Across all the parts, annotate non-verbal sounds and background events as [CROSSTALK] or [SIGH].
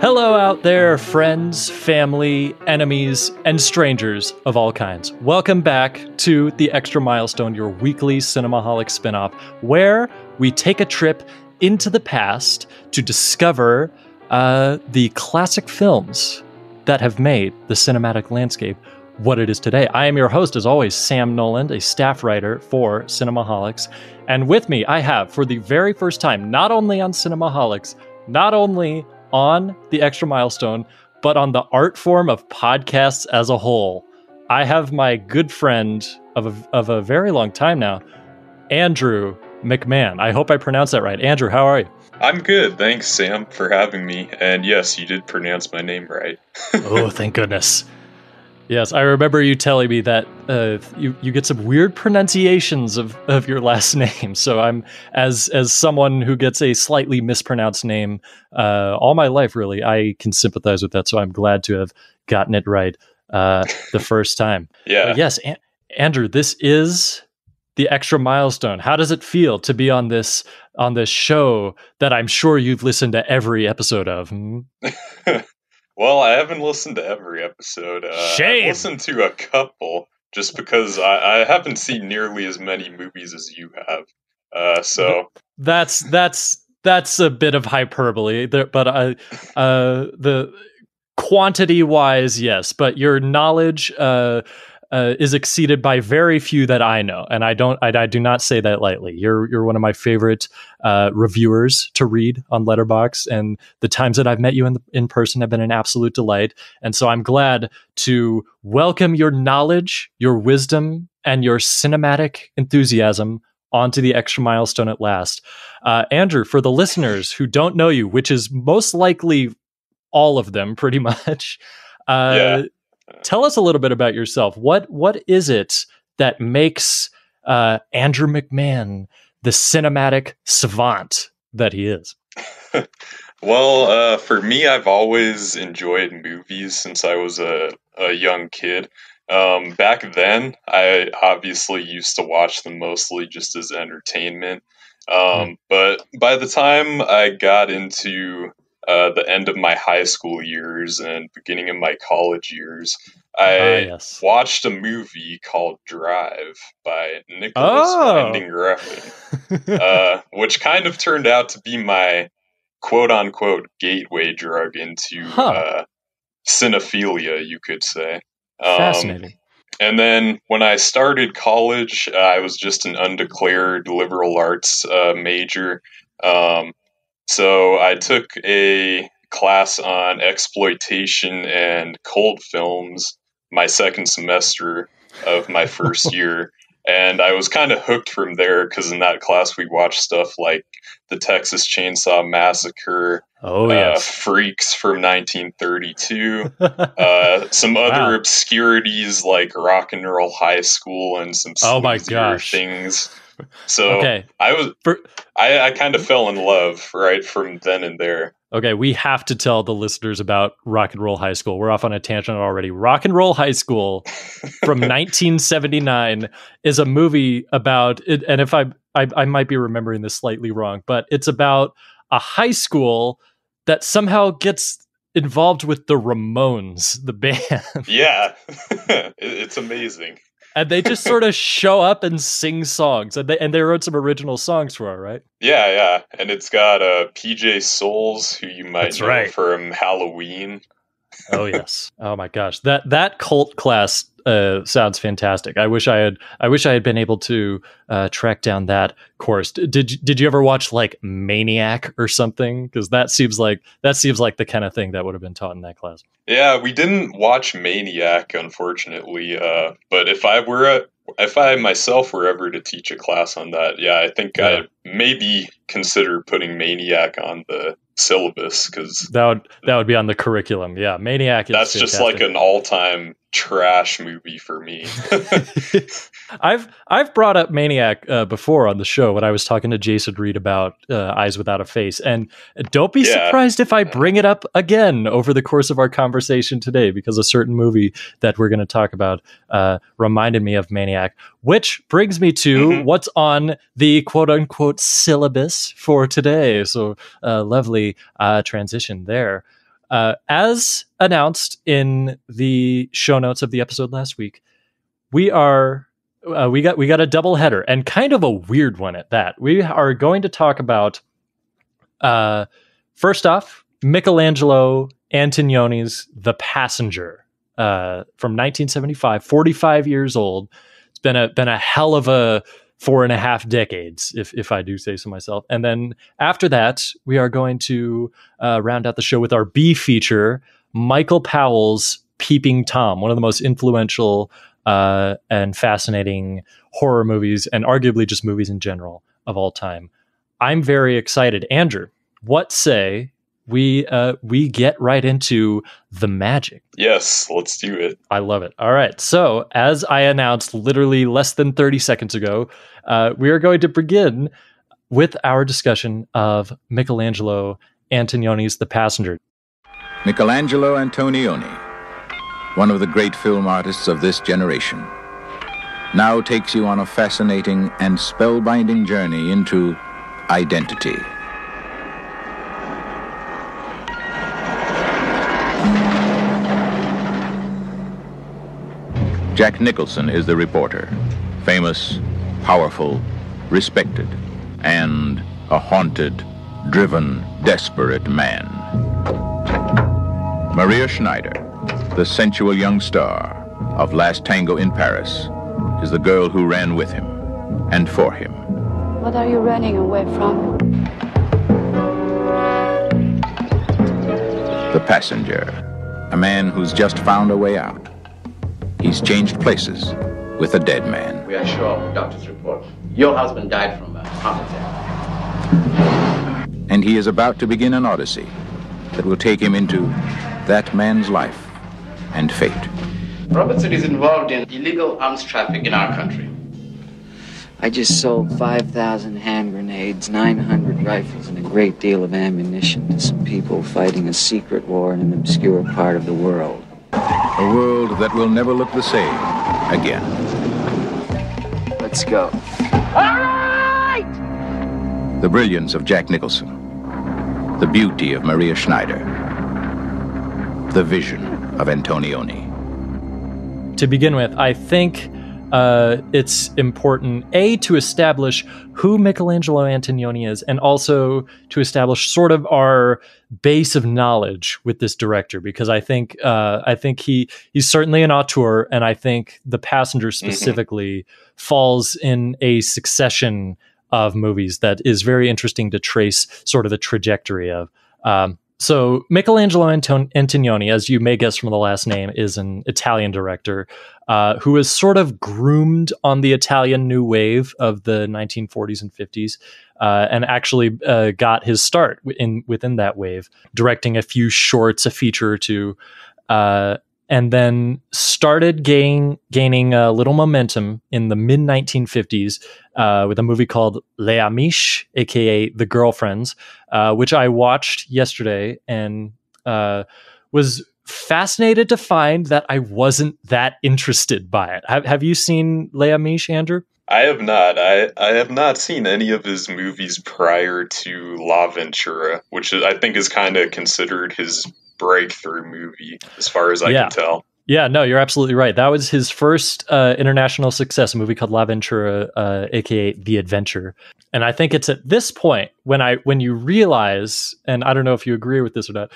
Hello, out there, friends, family, enemies, and strangers of all kinds. Welcome back to The Extra Milestone, your weekly Cinemaholic spinoff, where we take a trip into the past to discover uh, the classic films that have made the cinematic landscape what it is today. I am your host, as always, Sam Noland, a staff writer for Cinemaholics. And with me, I have, for the very first time, not only on Cinemaholics, not only on the extra milestone, but on the art form of podcasts as a whole. I have my good friend of a, of a very long time now, Andrew McMahon. I hope I pronounced that right. Andrew, how are you? I'm good. Thanks, Sam, for having me. And yes, you did pronounce my name right. [LAUGHS] oh, thank goodness. Yes, I remember you telling me that uh, you you get some weird pronunciations of, of your last [LAUGHS] name. So I'm as as someone who gets a slightly mispronounced name uh, all my life, really, I can sympathize with that. So I'm glad to have gotten it right uh, the [LAUGHS] first time. yeah. But yes, An- Andrew, this is the extra milestone. How does it feel to be on this on this show that I'm sure you've listened to every episode of? Hmm? [LAUGHS] well, I haven't listened to every episode. Uh, Shame. I've listened to a couple just because I, I haven't seen nearly as many movies as you have. Uh, so That's that's that's a bit of hyperbole, there, but uh, [LAUGHS] uh, the quantity wise, yes, but your knowledge uh, is exceeded by very few that I know, and I don't, I, I do not say that lightly. You're you're one of my favorite uh, reviewers to read on Letterboxd, and the times that I've met you in in person have been an absolute delight. And so I'm glad to welcome your knowledge, your wisdom, and your cinematic enthusiasm onto the extra milestone at last. Uh, Andrew, for the listeners who don't know you, which is most likely all of them, pretty [LAUGHS] much, uh, Yeah. Tell us a little bit about yourself. What what is it that makes uh, Andrew McMahon the cinematic savant that he is? [LAUGHS] Well, uh, for me, I've always enjoyed movies since I was a, a young kid. Um, back then, I obviously used to watch them mostly just as entertainment. Um, But by the time I got into uh, the end of my high school years and beginning of my college years, Ah, I yes. watched a movie called Drive by Nicolas Oh. Winding Refn [LAUGHS] uh, which kind of turned out to be my quote unquote gateway drug into Huh. uh, cinephilia, you could say. Um, Fascinating. And then when I started college, uh, I was just an undeclared liberal arts uh, major. Um, so I took a class on exploitation and cult films my second semester of my first [LAUGHS] year. And I was kind of hooked from there because in that class we watched stuff like the Texas Chainsaw Massacre, Oh uh. Freaks from 1932, [LAUGHS] uh, some other Wow. obscurities like Rock and Roll High School and some Oh my gosh. things. [LAUGHS] So okay. I was For- I, I kind of fell in love right from then and there. Okay, we have to tell the listeners about Rock and Roll High School. We're off on a tangent already. Rock and Roll High School from [LAUGHS] 1979 is a movie about it, and if I, I I might be remembering this slightly wrong, but it's about a high school that somehow gets involved with the Ramones, the band, yeah, [LAUGHS] it's amazing. And they just sort of show up and sing songs, and they and they wrote some original songs for it, right? Yeah, yeah, and it's got uh, PJ Soles, who you might That's know right. from Halloween. Oh yes. oh my gosh. That that cult class uh, sounds fantastic. I wish I had I wish I had been able to uh, track down that course. Did you- did you ever watch like Maniac or something? Because that seems like that seems like the kind of thing that would have been taught in that class. Yeah, we didn't watch Maniac, unfortunately. Uh, but if I were a, if I myself were ever to teach a class on that, yeah, I think Yeah. I'd maybe consider putting Maniac on the syllabus because that would that would be on the curriculum. Yeah, Maniac. that's just like an all time trash movie for me. [LAUGHS] [LAUGHS] I've I've brought up Maniac uh, before on the show when I was talking to Jason Reed about uh, Eyes Without a Face, and don't be yeah. surprised if I bring it up again over the course of our conversation today because a certain movie that we're going to talk about uh, reminded me of Maniac. Which brings me to mm-hmm. what's on the quote unquote syllabus for today. So uh, lovely uh, transition there. Uh, as announced in the show notes of the episode last week, we are uh, we got we got a double header and kind of a weird one at that. We are going to talk about uh, first off Michelangelo Antonioni's The Passenger uh, from 1975, 45 years old. Been a been a hell of a four and a half decades, if if I do say so myself. And then after that, we are going to uh, round out the show with our B feature, Michael Powell's Peeping Tom, one of the most influential uh, and fascinating horror movies, and arguably just movies in general of all time. I'm very excited, Andrew. What say we uh, we get right into the magic. Yes, let's do it. I love it. All right. So, as I announced literally less than 30 seconds ago, uh, we are going to begin with our discussion of Michelangelo Antonioni's The Passenger. Michelangelo Antonioni, one of the great film artists of this generation, now takes you on a fascinating and spellbinding journey into identity. Jack Nicholson is the reporter. Famous, powerful, respected, and a haunted, driven, desperate man. Maria Schneider, the sensual young star of Last Tango in Paris, is the girl who ran with him and for him. What are you running away from? The passenger, a man who's just found a way out He's changed places with a dead man. We are sure of the doctor's report. Your husband died from a heart attack. And he is about to begin an odyssey that will take him into that man's life and fate. Robertson is involved in illegal arms traffic in our country. I just sold 5,000 hand grenades, 900 rifles, and a great deal of ammunition to some people fighting a secret war in an obscure part of the world. A world that will never look the same again. Let's go. All right! The brilliance of Jack Nicholson. The beauty of Maria Schneider. The vision of Antonioni. To begin with, I think uh, it's important a to establish who Michelangelo Antonioni is, and also to establish sort of our base of knowledge with this director, because I think uh, I think he he's certainly an auteur, and I think The Passenger [LAUGHS] specifically falls in a succession of movies that is very interesting to trace sort of the trajectory of. Um, so Michelangelo Anton- Antonioni, as you may guess from the last name, is an Italian director uh, who was sort of groomed on the Italian new wave of the 1940s and 50s, uh, and actually uh, got his start in within that wave, directing a few shorts, a feature or two, uh, and then started gain, gaining a little momentum in the mid 1950s uh, with a movie called Le Amiche, aka The Girlfriends, which I watched yesterday and was fascinated to find that I wasn't that interested by it. Have, have you seen Le Amiche, Andrew? I have not. I, I have not seen any of his movies prior to L'Avventura, which I think is kind of considered his breakthrough movie, as far as I yeah. can tell. Yeah, no, you're absolutely right. That was his first uh, international success, a movie called L'Avventura, uh, aka The Adventure. And I think it's at this point when I when you realize, and I don't know if you agree with this or not,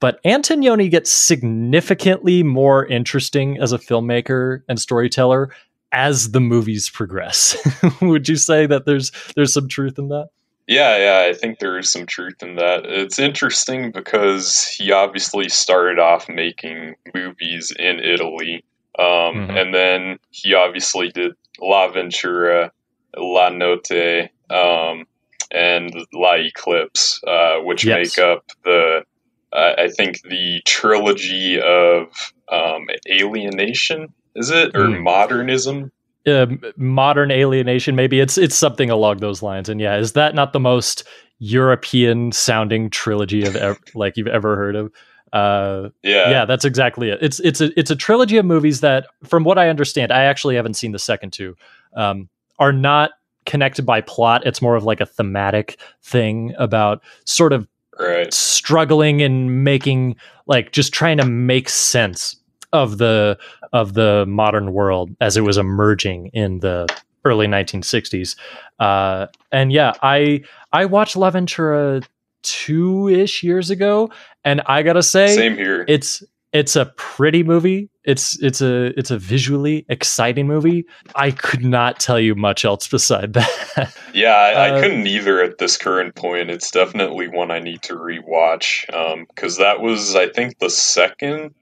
but Antonioni gets significantly more interesting as a filmmaker and storyteller as the movies progress. [LAUGHS] Would you say that there's there's some truth in that? Yeah, yeah, I think there is some truth in that. It's interesting because he obviously started off making movies in Italy. Um, mm-hmm. And then he obviously did L'Avventura, La Notte, um, and La Eclipse, uh, which Yes. make up the, uh, I think, the trilogy of um, Alienation, is it? Or Hmm. Modernism? um, modern alienation maybe it's it's something along those lines and yeah is that not the most european sounding trilogy of ever, [LAUGHS] like you've ever heard of uh Yeah. yeah that's exactly it it's it's a it's a trilogy of movies that from what i understand i actually haven't seen the second two um are not connected by plot it's more of like a thematic thing about sort of Right. struggling and making like just trying to make sense of the of the modern world as it was emerging in the early 1960s uh and yeah i i watched l'avventura two-ish years ago and i gotta say Same here. it's it's a pretty movie it's it's a it's a visually exciting movie i could not tell you much else beside that [LAUGHS] Yeah, I, I Uh, couldn't either at this current point. It's definitely one I need to rewatch because that was, I think, the second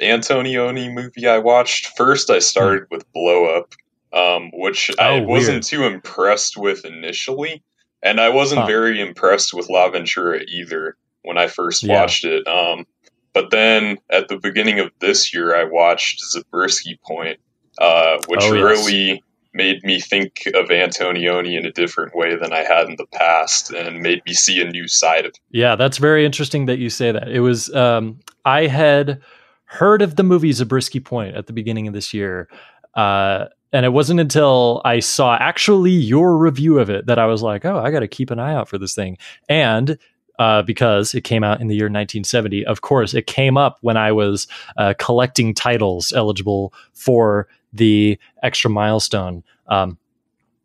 Antonioni movie I watched. First, I started with Blow Up, um, which I Oh, wasn't weird. too impressed with initially, and I wasn't Huh. very impressed with L'Avventura either when I first Yeah. watched it. Um, but then at the beginning of this year, I watched Zabriskie Point, uh, which Oh, yes. really made me think of Antonioni in a different way than I had in the past and made me see a new side of him. Yeah, that's very interesting that you say that. It was um, I had heard of the movie Zabriskie Point at the beginning of this year, uh, and it wasn't until I saw actually your review of it that I was like, "Oh, I got to keep an eye out for this thing." And uh, because it came out in the year 1970, of course, it came up when I was uh, collecting titles eligible for the extra milestone. Um,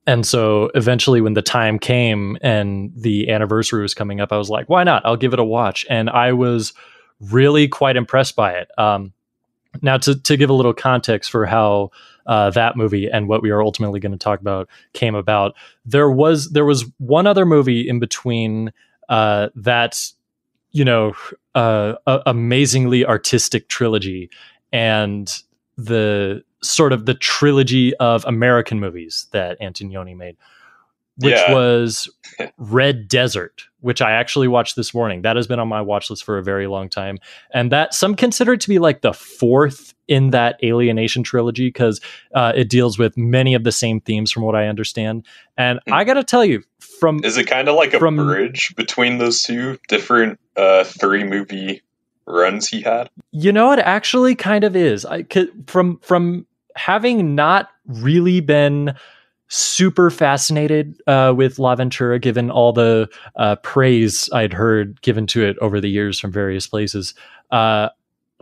and so eventually, when the time came and the anniversary was coming up, I was like, why not? I'll give it a watch. And I was really quite impressed by it. Um, now, to, to give a little context for how uh, that movie and what we are ultimately going to talk about came about, there was there was one other movie in between uh, that you know uh, a- amazingly artistic trilogy and the sort of the trilogy of American movies that Antonioni made, which Yeah. was [LAUGHS] Red Desert, which I actually watched this morning. That has been on my watch list for a very long time. And that some consider it to be like the fourth in that Alienation trilogy because uh, it deals with many of the same themes from what I understand. And Hmm. I got to tell you, from Is it kind of like a From- bridge between those two different uh, three movie runs he had? You know, it actually kind of is. I from from having not really been super fascinated uh, with L'Avventura, given all the uh, praise I'd heard given to it over the years from various places. Uh,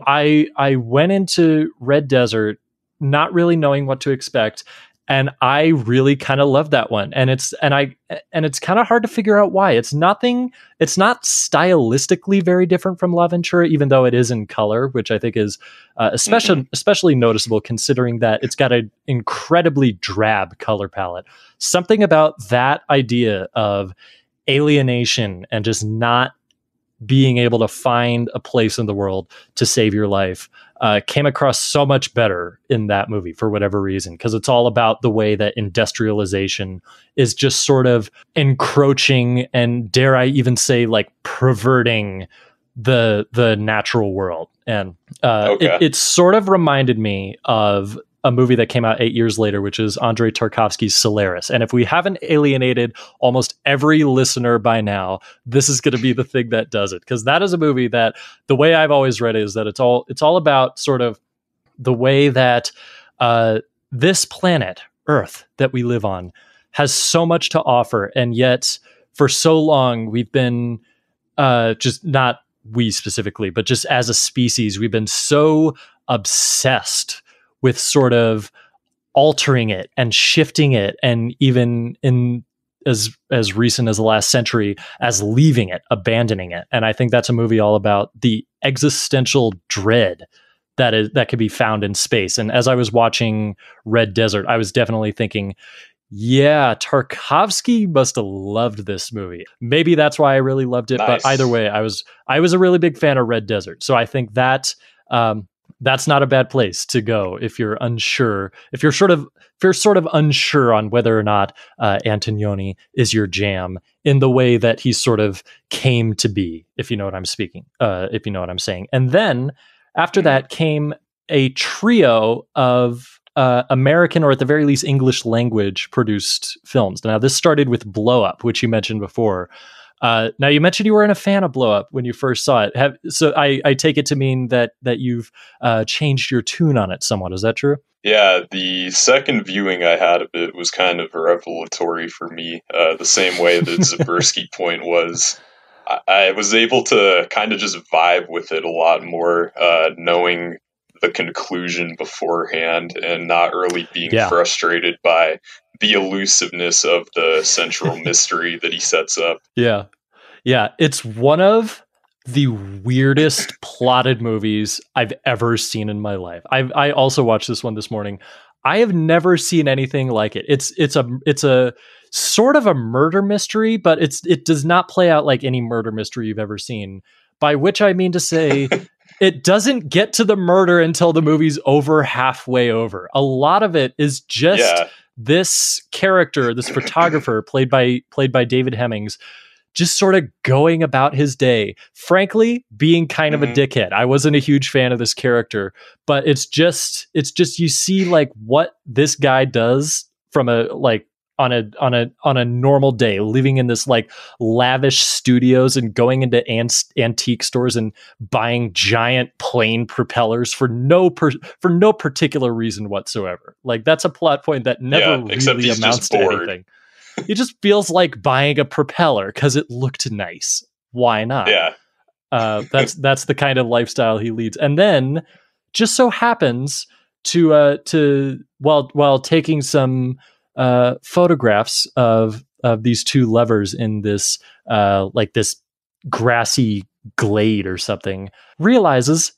I I went into Red Desert not really knowing what to expect, and I really kind of love that one. And it's and I and it's kind of hard to figure out why. It's nothing. It's not stylistically very different from L'Avventura, even though it is in color, which I think is uh, especially especially noticeable considering that it's got an incredibly drab color palette. Something about that idea of alienation and just not being able to find a place in the world to save your life uh, came across so much better in that movie for whatever reason because it's all about the way that industrialization is just sort of encroaching and dare I even say like perverting the the natural world and uh, Okay. it, it sort of reminded me of a movie that came out eight years later, which is Andrei Tarkovsky's Solaris. And if we haven't alienated almost every listener by now, this is going to be the thing that does it because that is a movie that the way I've always read it is that it's all it's all about sort of the way that uh, this planet Earth that we live on has so much to offer, and yet for so long we've been uh, just not we specifically, but just as a species, we've been so obsessed with sort of altering it and shifting it, and even in as as recent as the last century as leaving it, abandoning it. And I think that's a movie all about the existential dread that is that could be found in space. And as I was watching Red Desert, I was definitely thinking, yeah, Tarkovsky must have loved this movie. Maybe that's why I really loved it. Nice. But either way, I was I was a really big fan of Red Desert. So I think that um, that's not a bad place to go if you're unsure. If you're sort of if you're sort of unsure on whether or not uh, Antonioni is your jam in the way that he sort of came to be, if you know what I'm speaking, uh, if you know what I'm saying. And then after that came a trio of uh, American or at the very least English language produced films. Now, this started with Blow Up, which you mentioned before. Uh, now, you mentioned you weren't a fan of Blow Up when you first saw it. Have, so I, I, take it to mean that that you've uh, changed your tune on it somewhat. Is that true? Yeah, the second viewing I had of it was kind of revelatory for me. Uh, the same way that [LAUGHS] Zabriskie Point was. I, I was able to kind of just vibe with it a lot more, uh, knowing the conclusion beforehand and not really being yeah. frustrated by the elusiveness of the central [LAUGHS] mystery that he sets up. Yeah. Yeah. It's one of the weirdest [CLEARS THROAT] plotted movies I've ever seen in my life. I I also watched this one this morning. I have never seen anything like it. It's it's a it's a sort of a murder mystery, but it's it does not play out like any murder mystery you've ever seen. By which I mean to say [LAUGHS] it doesn't get to the murder until the movie's over halfway over. A lot of it is just yeah. this character, this photographer [CLEARS THROAT] played by played by David Hemmings, just sort of going about his day. Frankly, being kind mm-hmm. of a mm-hmm. dickhead. I wasn't a huge fan of this character, but it's just it's just you see like what this guy does from a like on a on a on a normal day living in this like lavish studios and going into an- antique stores and buying giant plane propellers for no per- for no particular reason whatsoever. Like that's a plot point that never yeah, really amounts to anything. It just feels like buying a propeller because it looked nice. Why not? Yeah. Uh, that's [LAUGHS] that's the kind of lifestyle he leads. And then just so happens to uh to while while taking some uh, photographs of of these two lovers in this uh, like this grassy glade or something, realizes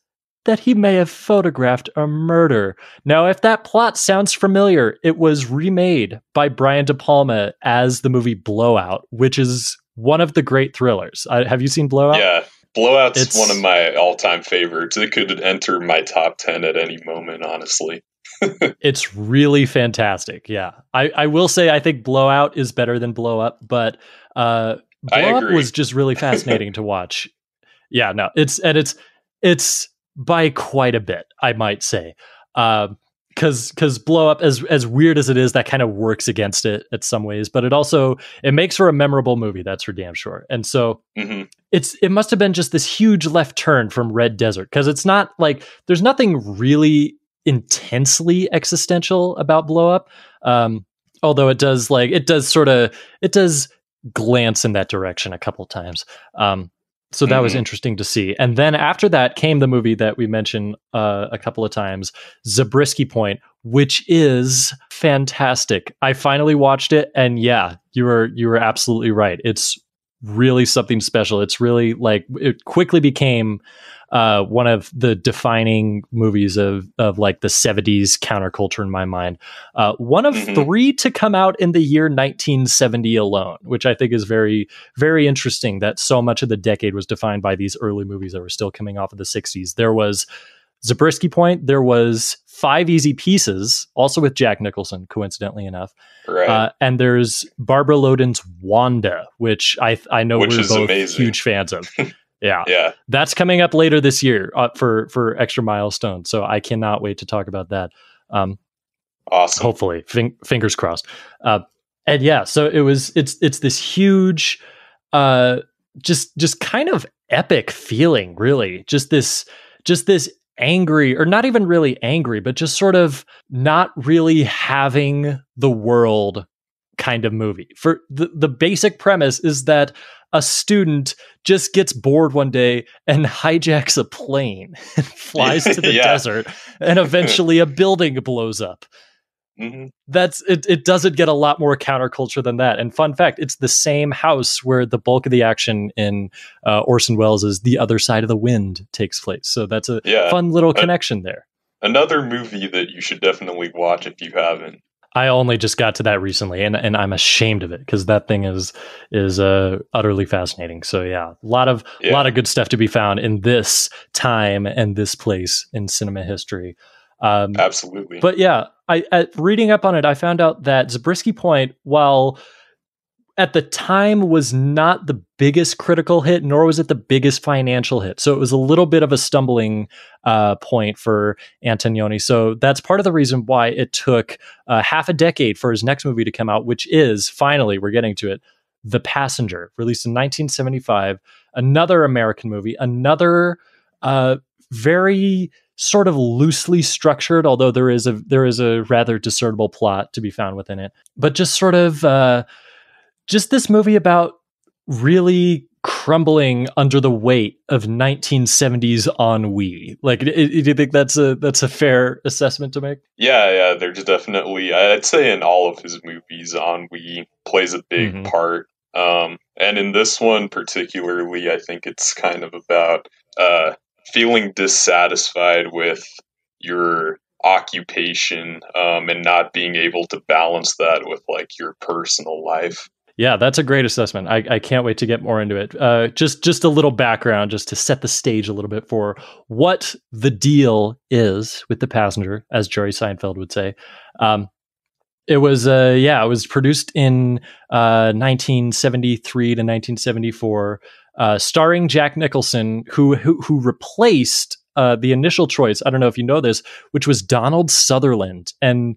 that he may have photographed a murder. Now, if that plot sounds familiar, it was remade by Brian De Palma as the movie Blowout, which is one of the great thrillers. Uh, have you seen Blowout? Yeah. Blowout's it's, one of my all-time favorites. It could enter my top 10 at any moment, honestly. It's really fantastic. Yeah. I, I will say I think Blowout is better than Blow Up, but uh Blow Up was just really fascinating to watch. [LAUGHS] Yeah, no, it's and it's it's by quite a bit, I might say. Um because because blow up as as weird as it is that kind of works against it at some ways but it also it makes for a memorable movie that's for damn sure and so mm-hmm. it's it must have been just this huge left turn from red desert because it's not like there's nothing really intensely existential about blow up. Um, although it does like it does sort of it does glance in that direction a couple times. Um, so that mm-hmm. was interesting to see. And then after that came the movie that we mentioned uh, a couple of times zabriskie point which is fantastic. I finally watched it and yeah you were you were absolutely right. It's really something special. It's really like it quickly became uh, one of the defining movies of of like the 70s counterculture in my mind. Uh, one of mm-hmm. three to come out in the year 1970 alone, which I think is very very interesting. That so much of the decade was defined by these early movies that were still coming off of the 60s. There was Zabriskie Point. There was Five Easy Pieces, also with Jack Nicholson, coincidentally enough. Right. Uh, and there's Barbara Loden's Wanda, which I I know which we're both amazing. huge fans of. [LAUGHS] Yeah. Yeah. That's coming up later this year uh, for for extra milestone. So I cannot wait to talk about that. Um, awesome. Hopefully, Fing- fingers crossed. Uh, and yeah, so it was. It's it's this huge, uh, just just kind of epic feeling. Really, just this just this angry or not even really angry, but just sort of not really having the world kind of movie. For the the basic premise is that a student just gets bored one day and hijacks a plane [LAUGHS] and flies to the [LAUGHS] yeah. desert, and eventually a building blows up. Mm-hmm. That's it. It doesn't get a lot more counterculture than that. And fun fact, it's the same house where the bulk of the action in uh, Orson Welles' "The Other Side of the Wind" takes place. So that's a yeah. fun little connection there. Another movie that you should definitely watch if you haven't I only just got to that recently, and, and I'm ashamed of it because that thing is is uh, utterly fascinating. So yeah, a lot of a Yeah. lot of good stuff to be found in this time and this place in cinema history. Um, Absolutely. but yeah, I at reading up on it, I found out that Zabriskie Point, while at the time was not the biggest critical hit, nor was it the biggest financial hit. So it was a little bit of a stumbling uh, point for Antonioni. So that's part of the reason why it took uh, half a decade for his next movie to come out, which is finally we're getting to it, The Passenger, released in 1975. Another American movie, another uh, very sort of loosely structured, although there is a there is a rather discernible plot to be found within it. But just sort of uh, just this movie about really crumbling under the weight of 1970s ennui. Like, do you think that's a that's a fair assessment to make? Yeah, yeah, there's definitely. I'd say in all of his movies, ennui plays a big Mhm. part. Um, and in this one particularly, I think it's kind of about uh, feeling dissatisfied with your occupation um, and not being able to balance that with like your personal life. Yeah, that's a great assessment. I, I can't wait to get more into it. Uh, just just a little background, just to set the stage a little bit for what the deal is with the passenger, as Jerry Seinfeld would say. Um, it was, uh, yeah, it was produced in uh, 1973 to 1974, uh, starring Jack Nicholson, who who, who replaced uh, the initial choice. I don't know if you know this, which was Donald Sutherland, and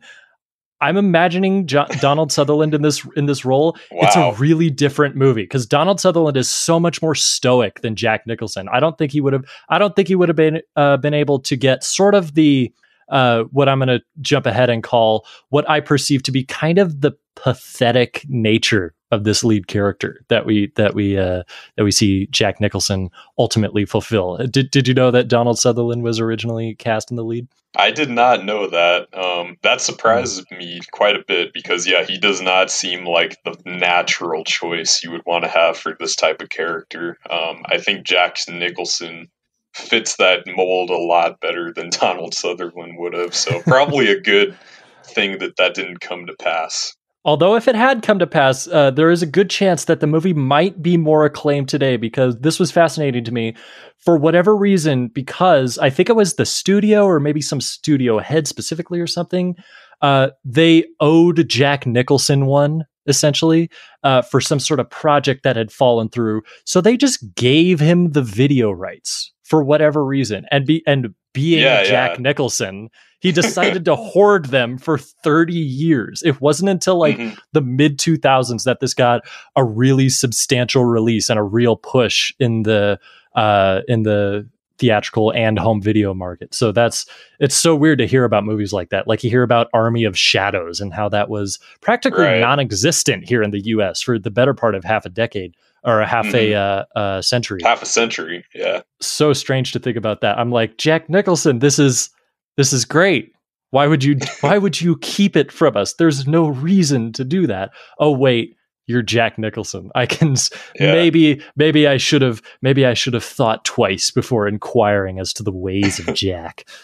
I'm imagining [LAUGHS] Donald Sutherland in this in this role. It's a really different movie because Donald Sutherland is so much more stoic than Jack Nicholson. I don't think he would have. I don't think he would have been uh, been able to get sort of the uh, what I'm going to jump ahead and call what I perceive to be kind of the pathetic nature of this lead character that we that we uh, that we see Jack Nicholson ultimately fulfill. Did Did you know that Donald Sutherland was originally cast in the lead? I did not know that. Um, that surprises me quite a bit because, yeah, he does not seem like the natural choice you would want to have for this type of character. Um, I think Jack Nicholson fits that mold a lot better than [LAUGHS] Donald Sutherland would have. So, probably a good [LAUGHS] thing that that didn't come to pass. Although, if it had come to pass, uh, there is a good chance that the movie might be more acclaimed today because this was fascinating to me for whatever reason. Because I think it was the studio or maybe some studio head specifically or something. Uh, they owed Jack Nicholson one essentially uh, for some sort of project that had fallen through. So they just gave him the video rights for whatever reason. And be and being Yeah, Jack yeah. Nicholson, he [LAUGHS] decided to hoard them for 30 years. It wasn't until like Mhm. the mid 2000s that this got a really substantial release and a real push in the uh in the theatrical and home video market. So that's it's so weird to hear about movies like that. Like you hear about Army of Shadows and how that was practically Right. non-existent here in the US for the better part of half a decade or a half a uh, uh century. Half a century, yeah. so strange to think about that. I'm like, Jack Nicholson, this is this is great. Why would you why would you keep it from us? There's no reason to do that. Oh wait, you're Jack Nicholson. I can Yeah. maybe maybe I should have maybe I should have thought twice before inquiring as to the ways of Jack. [LAUGHS]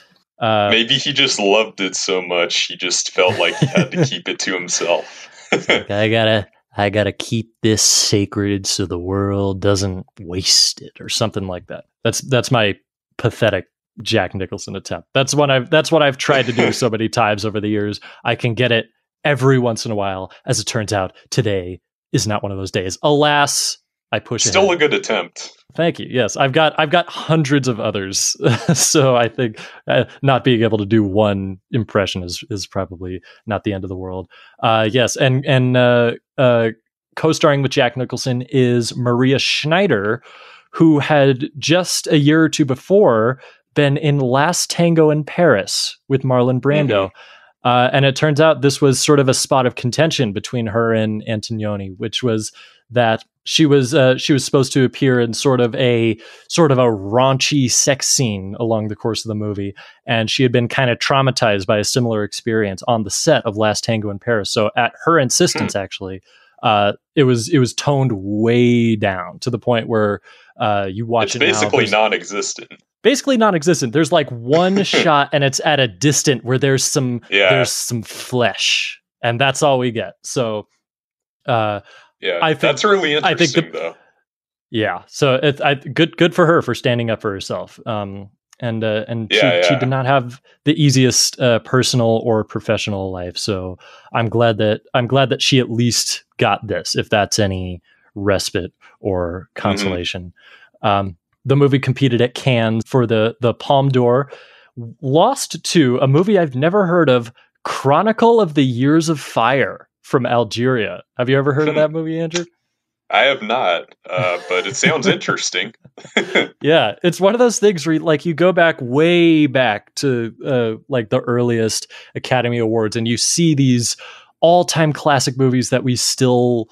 Uh, Maybe he just loved it so much, he just felt like he had to [LAUGHS] keep it to himself. [LAUGHS] I gotta I gotta keep this sacred so the world doesn't waste it or something like that. That's that's my pathetic Jack Nicholson attempt. That's what I've that's what I've tried to do so many times over the years. I can get it every once in a while. As it turns out, today is not one of those days. Alas, I push Still ahead. a good attempt. Thank you. Yes, I've got I've got hundreds of others, [LAUGHS] so I think uh, not being able to do one impression is is probably not the end of the world. Uh, yes, and and uh, uh, co-starring with Jack Nicholson is Maria Schneider, who had just a year or two before been in Last Tango in Paris with Marlon Brando. Uh, and it turns out this was sort of a spot of contention between her and Antonioni, which was that she was uh, she was supposed to appear in sort of a sort of a raunchy sex scene along the course of the movie, and she had been kind of traumatized by a similar experience on the set of Last Tango in Paris. So, at her insistence, actually, uh, it was it was toned way down to the point where uh, you watch It's it basically there's- non existent. Basically non-existent. There's like one [LAUGHS] shot, and it's at a distant where there's some Yeah. there's some flesh and that's all we get. So, uh, Yeah, I think- that's really I think the- interesting, though. yeah. So it's I, good good for her for standing up for herself. Um, and uh, and Yeah, she, she did not have the easiest uh, personal or professional life. So I'm glad that I'm glad that she at least got this, if that's any respite or Mm-hmm. consolation. Um, the movie competed at Cannes for the the Palme d'Or, lost to a movie I've never heard of, Chronicle of the Years of Fire from Algeria. Have you ever heard of Hmm. that movie, Andrew? I have not, uh, but it sounds [LAUGHS] interesting. [LAUGHS] Yeah, it's one of those things where like you go back way back to uh, like the earliest Academy Awards, and you see these all-time classic movies that we still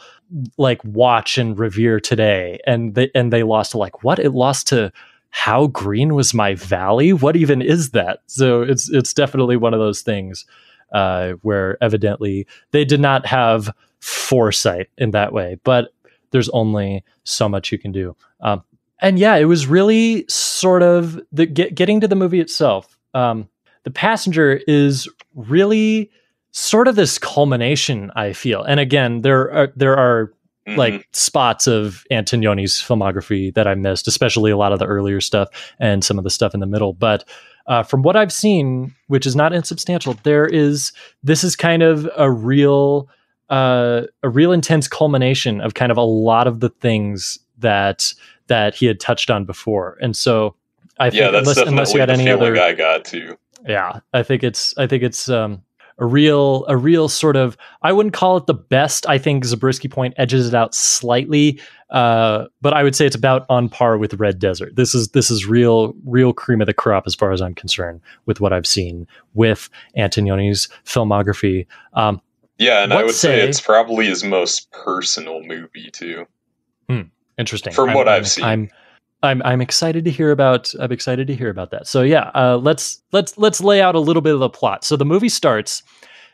like watch and revere today, and they and they lost to like what it lost to. How green was my valley? What even is that? So it's it's definitely one of those things uh, where evidently they did not have foresight in that way, but there's only so much you can do. Um, and yeah, it was really sort of the get, getting to the movie itself. Um, the passenger is really sort of this culmination. I feel, and again, there are there are Mhm. like spots of Antonioni's filmography that I missed, especially a lot of the earlier stuff and some of the stuff in the middle. But uh, from what I've seen, which is not insubstantial, there is this is kind of a real uh, a real intense culmination of kind of a lot of the things that that he had touched on before. And so I think yeah, that's unless, unless you had any other I got too. yeah i think it's i think it's um a real a real sort of i wouldn't call it the best i think zabriskie point edges it out slightly uh but i would say it's about on par with red desert this is this is real real cream of the crop as far as i'm concerned with what i've seen with antonioni's filmography um Yeah, and I would say, say- it's probably his most personal movie too. interesting From I'm- what I'm- I've seen. i'm I'm I'm excited to hear about I'm excited to hear about that. So yeah, uh, let's let's let's lay out a little bit of the plot. So the movie starts.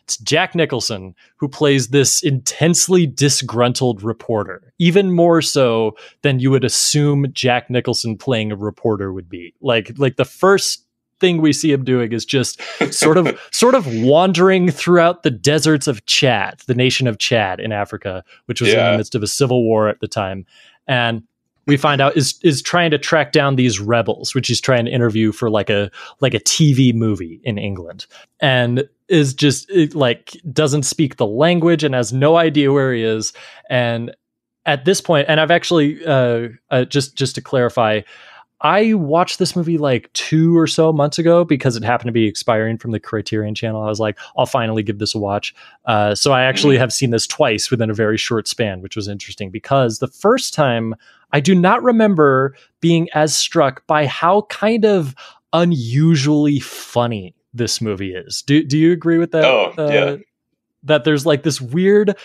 It's Jack Nicholson who plays this intensely disgruntled reporter, even more so than you would assume Jack Nicholson playing a reporter would be. Like like the first thing we see him doing is just sort of [LAUGHS] sort of wandering throughout the deserts of Chad, the nation of Chad in Africa, which was in the midst of a civil war at the time. And we find out is is trying to track down these rebels, which he's trying to interview for like a like a TV movie in England, and is just like doesn't speak the language and has no idea where he is. And at this point, and I've actually uh, uh, just just to clarify, I watched this movie like two or so months ago because it happened to be expiring from the Criterion channel. I was like, I'll finally give this a watch. Uh, so I actually have seen this twice within a very short span, which was interesting because the first time I do not remember being as struck by how kind of unusually funny this movie is. Do do you agree with that? Oh, yeah. That there's like this weird,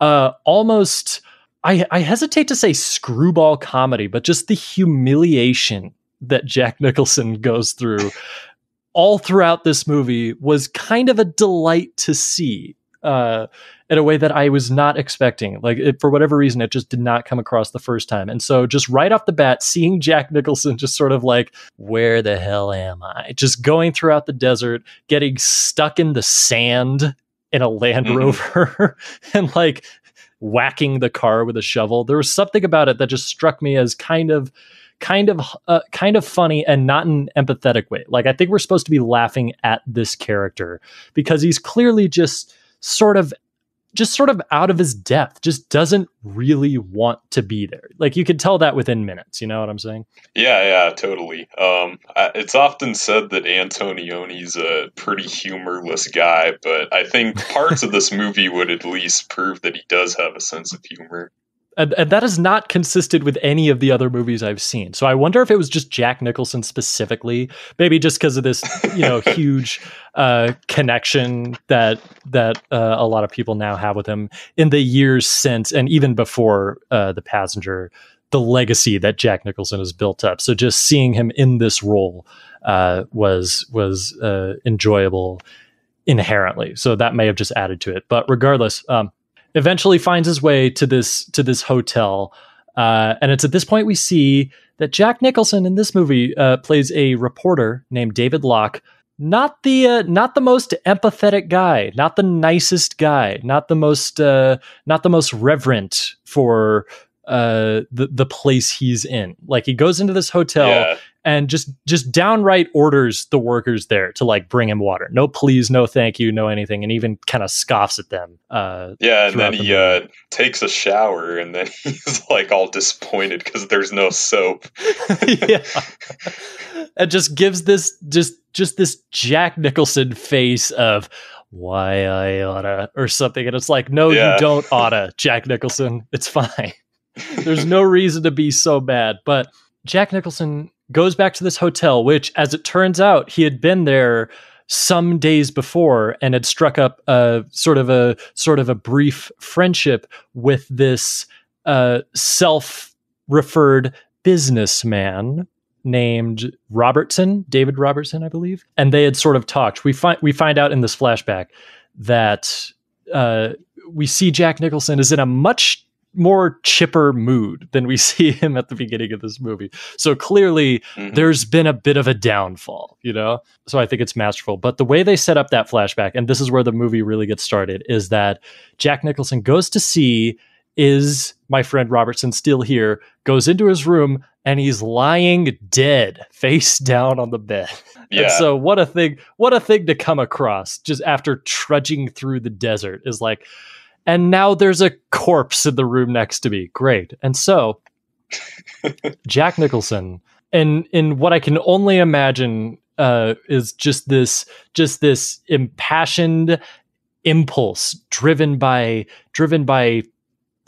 uh, almost I, I hesitate to say screwball comedy, but just the humiliation that Jack Nicholson goes through [LAUGHS] all throughout this movie was kind of a delight to see uh, in a way that I was not expecting. Like, it, for whatever reason, it just did not come across the first time. And so, just right off the bat, seeing Jack Nicholson just sort of like, where the hell am I? Just going throughout the desert, getting stuck in the sand in a Land Mhm. Rover, [LAUGHS] and like whacking the car with a shovel. There was something about it that just struck me as kind of kind of uh, kind of funny and not in an empathetic way. Like I think we're supposed to be laughing at this character because he's clearly just sort of just sort of out of his depth, just doesn't really want to be there. Like you could tell that within minutes, you know what I'm saying? Yeah, yeah, totally. Um, I- it's often said that Antonioni's a pretty humorless guy, but I think parts of this movie would at least prove that he does have a sense of humor. And, and that is not consistent with any of the other movies I've seen. So I wonder if it was just Jack Nicholson specifically, maybe just because of this, you know, [LAUGHS] huge uh, connection that that uh, a lot of people now have with him in the years since, and even before uh, the Passenger, the legacy that Jack Nicholson has built up. So just seeing him in this role uh, was was uh, enjoyable inherently. So that may have just added to it. But regardless, um, eventually finds his way to this to this hotel, uh, and it's at this point we see that Jack Nicholson in this movie uh, plays a reporter named David Locke not the uh, not the most empathetic guy, not the nicest guy, not the most uh, not the most reverent for uh, the the place he's in. Like he goes into this hotel Yeah. And just just downright orders the workers there to like bring him water. No please, no thank you, no anything, and even kind of scoffs at them. Uh, Yeah, and then the he uh, takes a shower, and then [LAUGHS] he's like all disappointed because there's no soap. [LAUGHS] [LAUGHS] yeah, and just gives this just just this Jack Nicholson face of why I oughta or something, and it's like, no, Yeah. you don't oughta, Jack Nicholson. It's fine. There's no reason to be so bad. But Jack Nicholson goes back to this hotel, which, as it turns out, he had been there some days before and had struck up a sort of a sort of a brief friendship with this uh, self-referred businessman named Robertson, David Robertson, I believe, and they had sort of talked. We find we find out in this flashback that uh, we see Jack Nicholson is in a much more chipper mood than we [LAUGHS] see him at the beginning of this movie. So clearly, Mhm. there's been a bit of a downfall, you know? So I think it's masterful. But the way they set up that flashback, and this is where the movie really gets started, is that Jack Nicholson goes to see is my friend Robertson still here, goes into his room, and he's lying dead, face down on the bed. [LAUGHS] And yeah, so what a thing, what a thing to come across just after trudging through the desert is like, and now there's a corpse in the room next to me. Great. And so [LAUGHS] Jack Nicholson, and in what I can only imagine uh, is just this, just this impassioned impulse driven by, driven by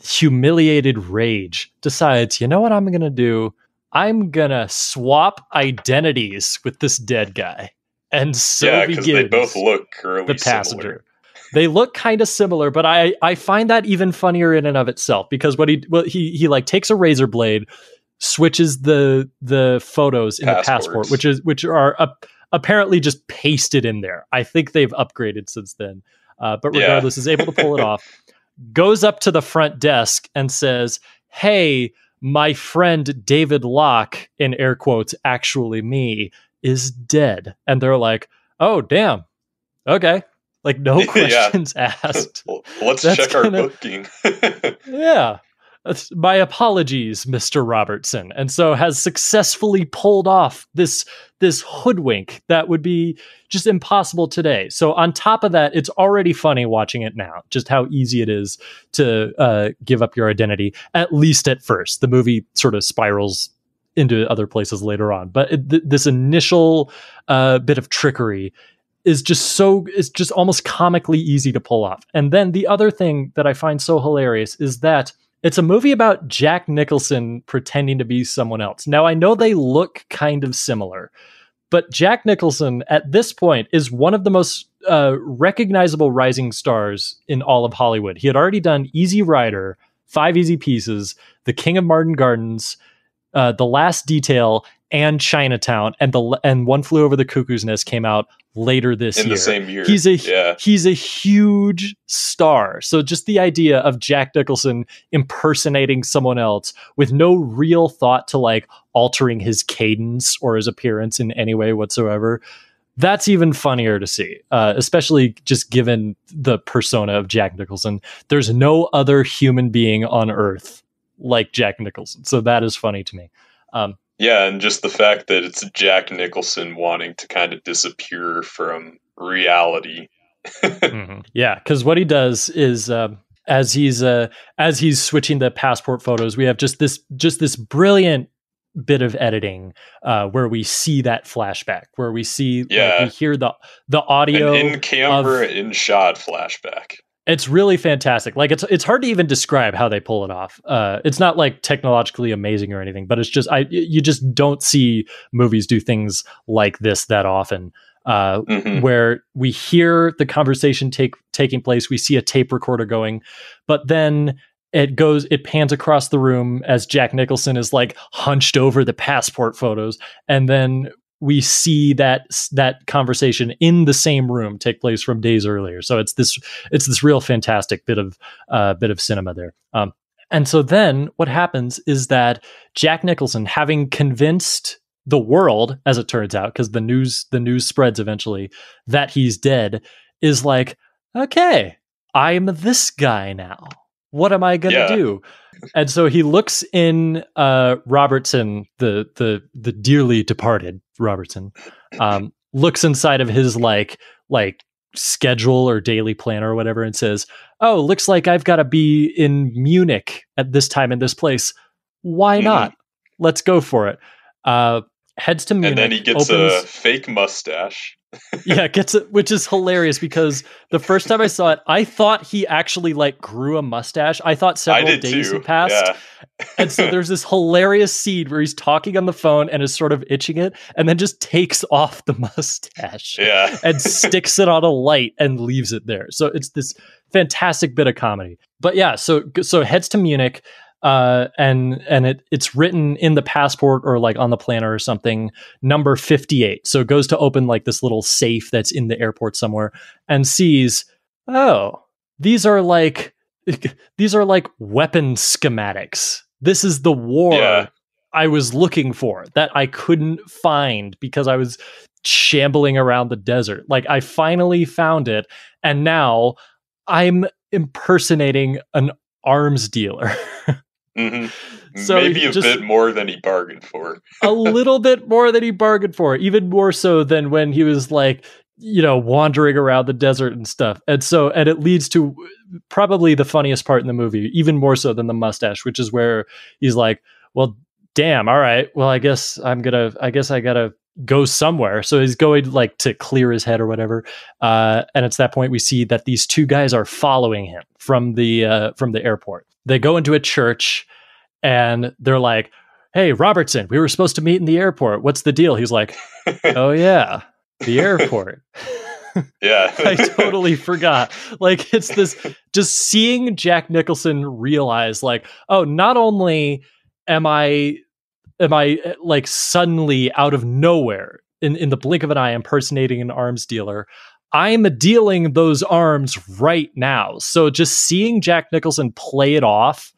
humiliated rage, decides, you know what I'm going to do? I'm going to swap identities with this dead guy. And so yeah, because they both look the passenger. They look kind of similar, but I I find that even funnier in and of itself because what he well he he like takes a razor blade, switches the the photos in the passport, which is which are up, apparently just pasted in there. I think they've upgraded since then, uh, but Yeah. regardless, is able to pull it [LAUGHS] off. Goes up to the front desk and says, "Hey, my friend David Locke, in air quotes, actually me, is dead," and they're like, "Oh, damn." Okay. Like no [LAUGHS] Yeah. questions [LAUGHS] asked. Well, Let's That's check our kinda- booking. [LAUGHS] Yeah. That's- My apologies, Mr. Robertson. And so has successfully pulled off this this hoodwink that would be just impossible today. So on top of that, it's already funny watching it now, just how easy it is to uh, give up your identity, at least at first. The movie sort of spirals into other places later on. But it, th- this initial uh, bit of trickery is just so it's just almost comically easy to pull off. And then the other thing that I find so hilarious is that it's a movie about Jack Nicholson pretending to be someone else. Now I know they look kind of similar, but Jack Nicholson at this point is one of the most uh, recognizable rising stars in all of Hollywood. He had already done Easy Rider, Five Easy Pieces, The King of Marvin Gardens, uh, The Last Detail, and Chinatown, and the and One Flew Over the Cuckoo's Nest came out later this in year. the same year. He's a yeah, he's a huge star. So just the idea of Jack Nicholson impersonating someone else with no real thought to like altering his cadence or his appearance in any way whatsoever. That's even funnier to see, uh, especially just given the persona of Jack Nicholson. There's no other human being on earth like Jack Nicholson. So that is funny to me. Um, yeah, and just the fact that it's Jack Nicholson wanting to kind of disappear from reality. [LAUGHS] Mhm. Yeah, because what he does is um, as he's uh, as he's switching the passport photos, we have just this just this brilliant bit of editing uh, where we see that flashback, where we see like, Yeah. we hear the the An audio. in camera, in shot flashback. It's really fantastic. Like it's it's hard to even describe how they pull it off. Uh, it's not like technologically amazing or anything, but it's just I you just don't see movies do things like this that often. Uh, Mhm. where we hear the conversation take taking place, we see a tape recorder going, but then it goes it pans across the room as Jack Nicholson is like hunched over the passport photos, and then we see that that conversation in the same room take place from days earlier. So it's this it's this real fantastic bit of uh, bit of cinema there. Um, and so then what happens is that Jack Nicholson, having convinced the world, as it turns out, because the news the news spreads eventually that he's dead, is like, okay, I'm this guy now. What am I gonna Yeah. do? And so he looks in uh, Robertson, the the the dearly departed Robertson, um, looks inside of his like like schedule or daily planner or whatever, and says, "Oh, looks like I've got to be in Munich at this time in this place. Why Mhm. not? Let's go for it." Uh, heads to Munich. and then he gets a fake mustache. Yeah, gets it, which is hilarious because the first time I saw it, I thought he actually like grew a mustache. I thought several did days too. had passed, Yeah. and so there's this hilarious scene where he's talking on the phone and is sort of itching it, and then just takes [LAUGHS] off the mustache yeah. and sticks it on a light and leaves it there. So it's this fantastic bit of comedy. But yeah, so so heads to Munich, uh, and and it it's written in the passport or like on the planner or something, number fifty eight. So it goes to open like this little safe that's in the airport somewhere and sees, oh, these are like [LAUGHS] these are like weapon schematics. This is the war Yeah. I was looking for that I couldn't find because I was shambling around the desert. Like I finally found it and now I'm impersonating an arms dealer. [LAUGHS] hmm [LAUGHS] So Maybe a bit more than he bargained for. [LAUGHS] a little bit more than he bargained for, even more so than when he was like, you know, wandering around the desert and stuff. And so, and it leads to probably the funniest part in the movie, even more so than the mustache, which is where he's like, well, damn, all right, well, I guess I'm gonna, I guess I gotta go somewhere. So he's going like to clear his head or whatever. Uh, and it's that point we see that these two guys are following him from the uh, from the airport. They go into a church and they're like, "Hey, Robertson, we were supposed to meet in the airport. What's the deal?" He's like, [LAUGHS] "Oh yeah, the airport." [LAUGHS] Yeah. [LAUGHS] I totally forgot. Like it's this just seeing Jack Nicholson realize like, "Oh, not only am I am I uh, like suddenly out of nowhere in in the blink of an eye impersonating an arms dealer, I'm dealing those arms right now." So just seeing Jack Nicholson play it off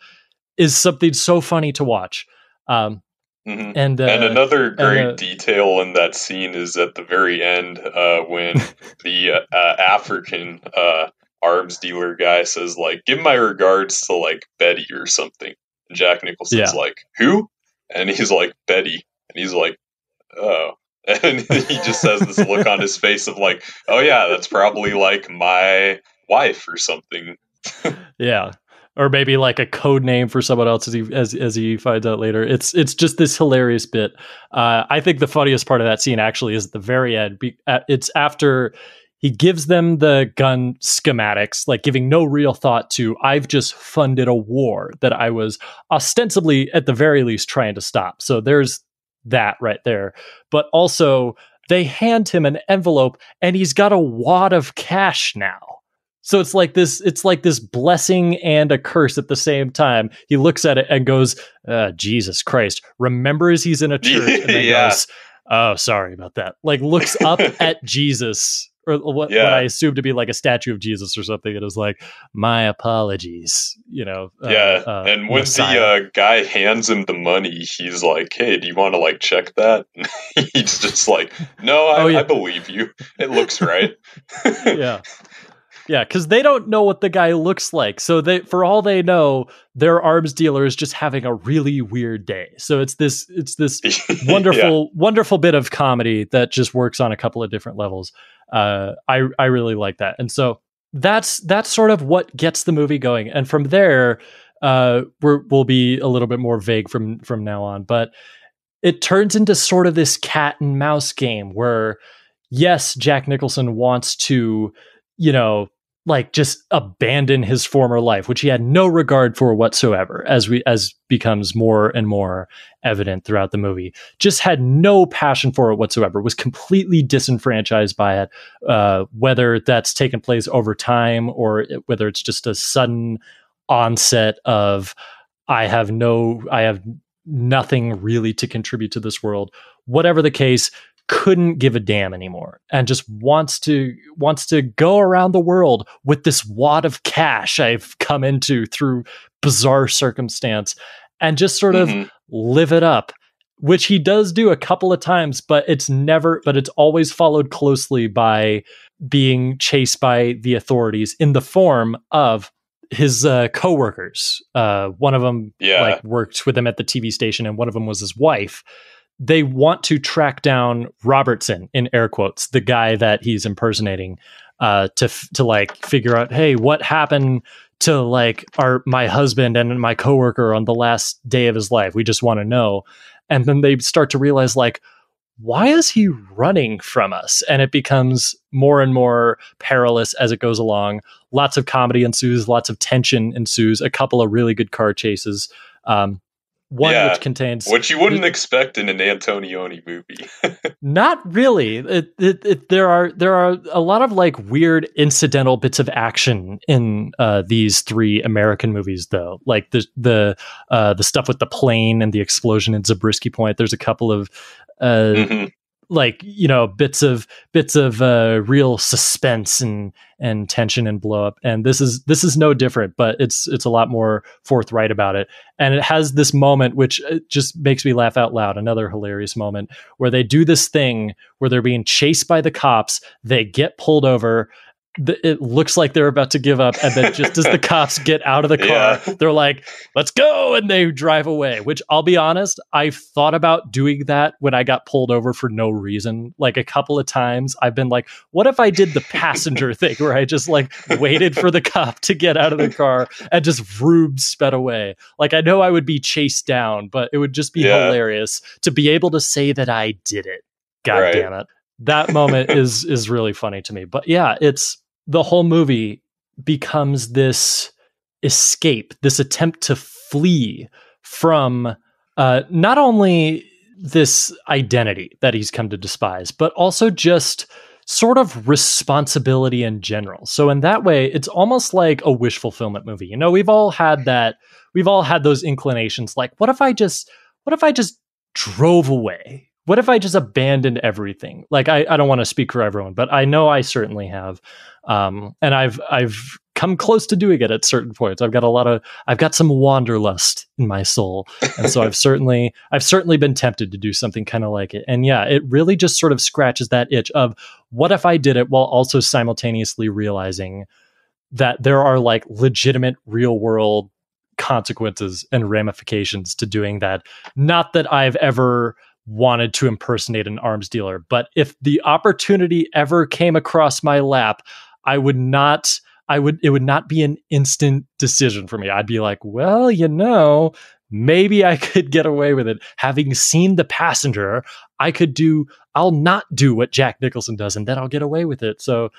is something so funny to watch. Um, Mhm. and uh, and another great uh, detail in that scene is at the very end uh, when [LAUGHS] the uh, uh, African uh, arms dealer guy says like, "Give my regards to like Betty or something." And Jack Nicholson's Yeah. like, "Who?" And he's like, "Betty," and he's like, "Oh." [LAUGHS] And he just has this look on his face of like, "Oh yeah, that's probably like my wife or something." [LAUGHS] Yeah. Or maybe like a code name for someone else as he as as he finds out later. It's it's just this hilarious bit. Uh, I think the funniest part of that scene actually is at the very end. Uh, it's after he gives them the gun schematics, like giving no real thought to. I've just funded a war that I was ostensibly, at the very least, trying to stop. So there's that right there. But also, they hand him an envelope, and he's got a wad of cash now. So it's like this it's like this blessing and a curse at the same time. He looks at it and goes, uh, Jesus Christ. Remembers he's in a church and then [LAUGHS] Yeah. goes, Oh, sorry about that. Like looks up [LAUGHS] at Jesus or what, what I assume to be like a statue of Jesus or something. It is like, my apologies, you know. uh, yeah, uh, and when Messiah. the uh, guy hands him the money, he's like, "Hey, do you want to like check that?" [LAUGHS] he's just like, "No, I, Oh, yeah. I believe you. It looks right." [LAUGHS] yeah. [LAUGHS] Yeah, because they don't know what the guy looks like. So they for all they know, their arms dealer is just having a really weird day. So it's this it's this [LAUGHS] wonderful, wonderful bit of comedy that just works on a couple of different levels. Uh, I I really like that, and so that's that's sort of what gets the movie going. And from there, uh, we're, we'll be a little bit more vague from from now on. But it turns into sort of this cat and mouse game where, yes, Jack Nicholson wants to, you know, like just abandon his former life which he had no regard for whatsoever as we as becomes more and more evident throughout the movie. Just had no passion for it whatsoever. Was completely disenfranchised by it uh, whether that's taken place over time or whether it's just a sudden onset of i have no i have nothing really to contribute to this world. Whatever the case couldn't give a damn anymore and just wants to wants to go around the world with this wad of cash I've come into through bizarre circumstance and just sort of Mhm. live it up which he does do a couple of times, but it's never, but it's always followed closely by being chased by the authorities in the form of his uh, coworkers. Uh, one of them Yeah. like worked with him at the TV station, and one of them was his wife. They want to track down Robertson in air quotes, the guy that he's impersonating, uh, to f- to like figure out, hey, what happened to like our my husband and my coworker on the last day of his life? We just want to know. And then they start to realize, like, why is he running from us? And it becomes more and more perilous as it goes along. Lots of comedy ensues, lots of tension ensues, a couple of really good car chases. Um, one Yeah, which contains Which you wouldn't expect in an Antonioni movie. [LAUGHS] not really. It, it, it, there are there are a lot of like weird incidental bits of action in uh, these three American movies, though. Like the the uh, the stuff with the plane and the explosion in Zabriskie Point. There's a couple of uh, Mhm. Like you know bits of bits of uh, real suspense and and tension and blow up. And this is this is no different but it's it's a lot more forthright about it. And it has this moment which uh, just makes me laugh out loud another hilarious moment where they do this thing where they're being chased by the cops. They get pulled over the, it looks like they're about to give up and then just as the [LAUGHS] cops get out of the car Yeah. they're like let's go and they drive away which i'll be honest i've thought about doing that when i got pulled over for no reason like a couple of times i've been like what if i did the passenger [LAUGHS] thing where i just like waited for the cop to get out of the car and just vroom sped away like i know i would be chased down but it would just be Yeah. hilarious to be able to say that i did it god Right. damn it that moment is [LAUGHS] is really funny to me but yeah it's the whole movie becomes this escape, this attempt to flee from uh, not only this identity that he's come to despise, but also just sort of responsibility in general. So in that way, it's almost like a wish fulfillment movie. You know, we've all had that. We've all had those inclinations. Like, what if I just, what if I just drove away? What if I just abandoned everything? Like, I, I don't want to speak for everyone, but I know I certainly have um, and I've I've come close to doing it at certain points. I've got a lot of I've got some wanderlust in my soul, and so I've [LAUGHS] certainly I've certainly been tempted to do something kind of like it. And yeah, it really just sort of scratches that itch of what if I did it while also simultaneously realizing that there are like legitimate real world consequences and ramifications to doing that. Not that I've ever wanted to impersonate an arms dealer, but if the opportunity ever came across my lap, I would not I would it would not be an instant decision for me. I'd be like, well, you know, maybe I could get away with it. Having seen the passenger, I could do I'll not do what Jack Nicholson does and then I'll get away with it. So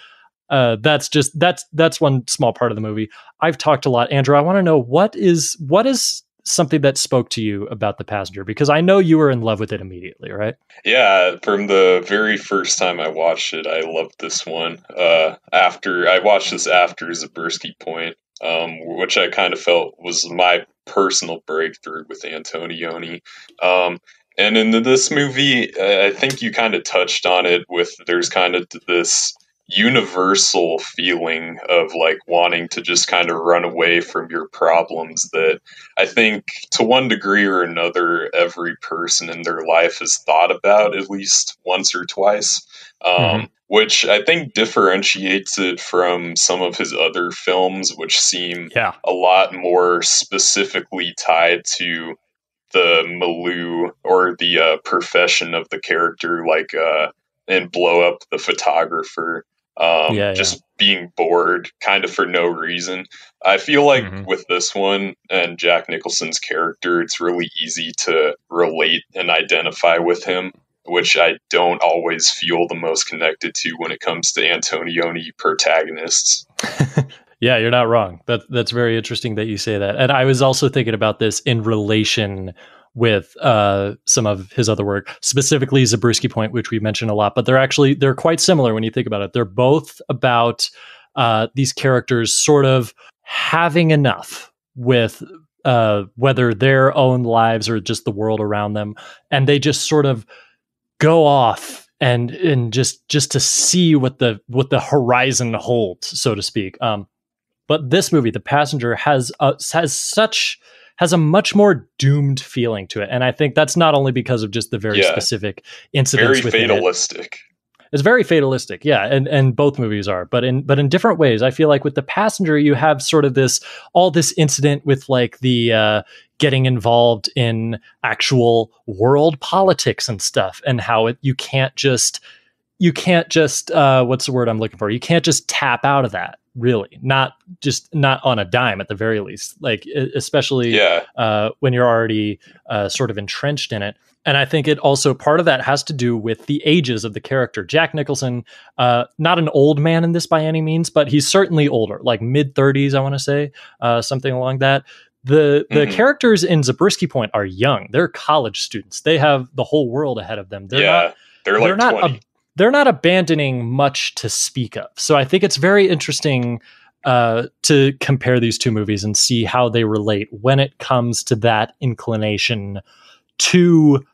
uh, that's just that's that's one small part of the movie. I've talked a lot, Andrew. I want to know what is what is something that spoke to you about the passenger because I know you were in love with it immediately, right? Yeah, from the very first time I watched it, I loved this one. Uh, after I watched this after Zabriskie Point, um, which I kind of felt was my personal breakthrough with Antonioni. Um, and in this movie, I I think you kind of touched on it with there's kind of this universal feeling of like wanting to just kind of run away from your problems that I think to one degree or another, every person in their life has thought about at least once or twice, um, Mhm. which I think differentiates it from some of his other films, which seem Yeah. a lot more specifically tied to the milieu or the uh, profession of the character, like uh, in Blow Up the Photographer. Um, Yeah, yeah. just being bored kind of for no reason. I feel like Mhm. with this one and Jack Nicholson's character, it's really easy to relate and identify with him, which I don't always feel the most connected to when it comes to Antonioni protagonists. [LAUGHS] Yeah, you're not wrong. That that's very interesting that you say that. And I was also thinking about this in relation with uh, some of his other work, specifically Zabriskie Point, which we mentioned a lot. But they're actually they're quite similar when you think about it. They're both about uh, these characters sort of having enough with uh, whether their own lives or just the world around them, and they just sort of go off and and just just to see what the what the horizon holds, so to speak. Um, but this movie, The Passenger, has uh, has such has a much more doomed feeling to it, and I think that's not only because of just the very Yeah. specific incidents Very within it. fatalistic. It's very fatalistic, yeah, and and both movies are, but in but in different ways. I feel like with the passenger, you have sort of this all this incident with like the uh, getting involved in actual world politics and stuff, and how it you can't just you can't just uh, what's the word I'm looking for? You can't just tap out of that. Really, not just not on a dime at the very least. Like especially Yeah. uh, when you're already uh, sort of entrenched in it. And I think it also part of that has to do with the ages of the character. Jack Nicholson, uh, not an old man in this by any means, but he's certainly older, like mid 30s, I want to say, uh, something along that. The the Mhm. characters in Zabriskie Point are young. They're college students. They have the whole world ahead of them. They're yeah. not they're they're like not 20. They're not abandoning much to speak of. So I think it's very interesting uh, to compare these two movies and see how they relate when it comes to that inclination to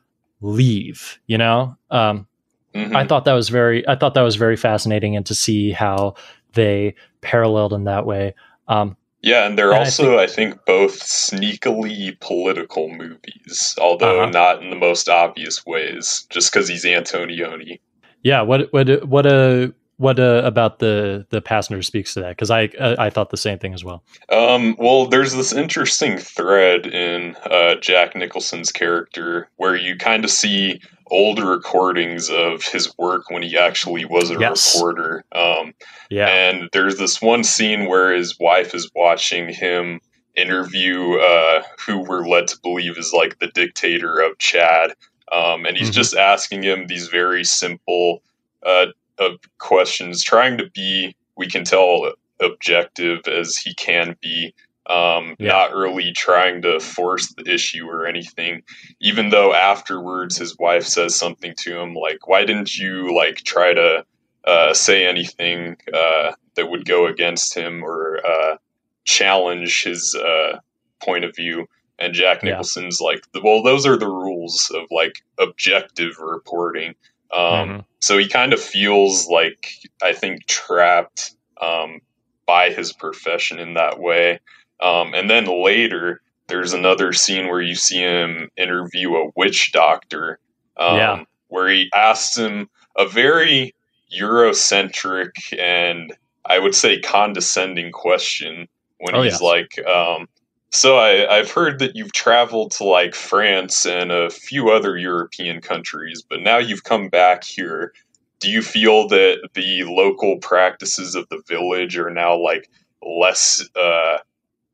leave. You know, um, Mhm. I thought that was very I thought that was very fascinating, and to see how they paralleled in that way. Um, Yeah, and they're And I also, I think, both sneakily political movies, although Uh-huh. not in the most obvious ways, just because he's Antonioni. Yeah, what what what uh, what uh, about the the passenger speaks to that? Because I uh, I thought the same thing as well. Um, well, there's this interesting thread in uh, Jack Nicholson's character where you kind of see old recordings of his work when he actually was a Yes. reporter. Um, Yeah. And there's this one scene where his wife is watching him interview uh, who we're led to believe is like the dictator of Chad. Um, and he's Mhm. just asking him these very simple uh, of questions, trying to be, we can tell, objective as he can be. Um, Yeah. Not really trying to force the issue or anything, even though afterwards his wife says something to him like, "Why didn't you like try to uh, say anything uh, that would go against him or uh, challenge his uh, point of view. And Jack Yeah. Nicholson's like, well, those are the rules of like objective reporting. Um, Mhm. So he kind of feels like, I think, trapped um, by his profession in that way. Um, and then later, there's another scene where you see him interview a witch doctor. Um, Yeah. Where he asks him a very Eurocentric and I would say condescending question when Oh, he's like, um, so I, I've heard that you've traveled to like France and a few other European countries, but now you've come back here. Do you feel that the local practices of the village are now like less uh,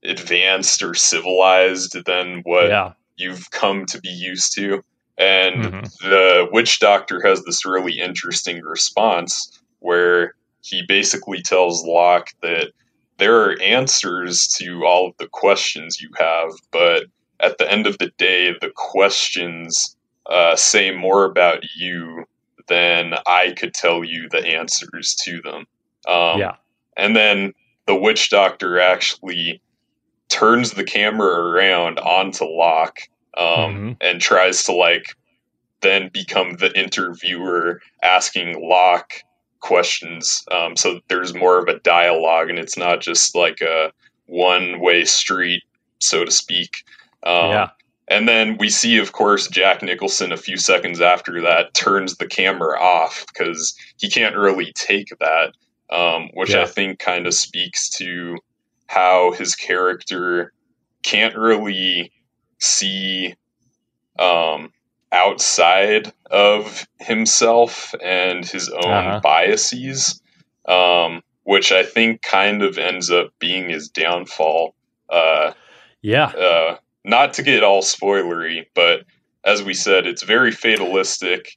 advanced or civilized than what yeah. you've come to be used to? And Mhm. the witch doctor has this really interesting response where he basically tells Locke that there are answers to all of the questions you have, but at the end of the day, the questions uh, say more about you than I could tell you the answers to them. Um, Yeah. And then the witch doctor actually turns the camera around onto Locke um, Mhm. and tries to like then become the interviewer asking Locke questions. Um, so there's more of a dialogue, and it's not just like a one way street, so to speak. Um, Yeah. And then we see, of course, Jack Nicholson a few seconds after that turns the camera off because he can't really take that, um, which Yeah. I think kind of speaks to how his character can't really see um, outside of himself and his own Uh-huh. biases, um, which I think kind of ends up being his downfall. Uh, Yeah. uh, not to get all spoilery, but as we said, it's very fatalistic.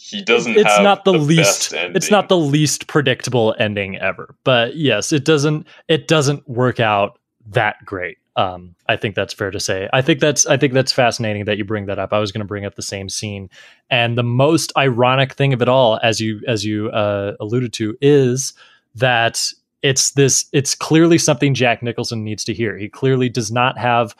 He doesn't. it's have not the, best least it's not the least predictable ending ever but yes it doesn't it doesn't work out that great um i think that's fair to say i think that's i think that's fascinating that you bring that up i was going to bring up the same scene and the most ironic thing of it all as you as you uh alluded to is that it's this it's clearly something jack nicholson needs to hear he clearly does not have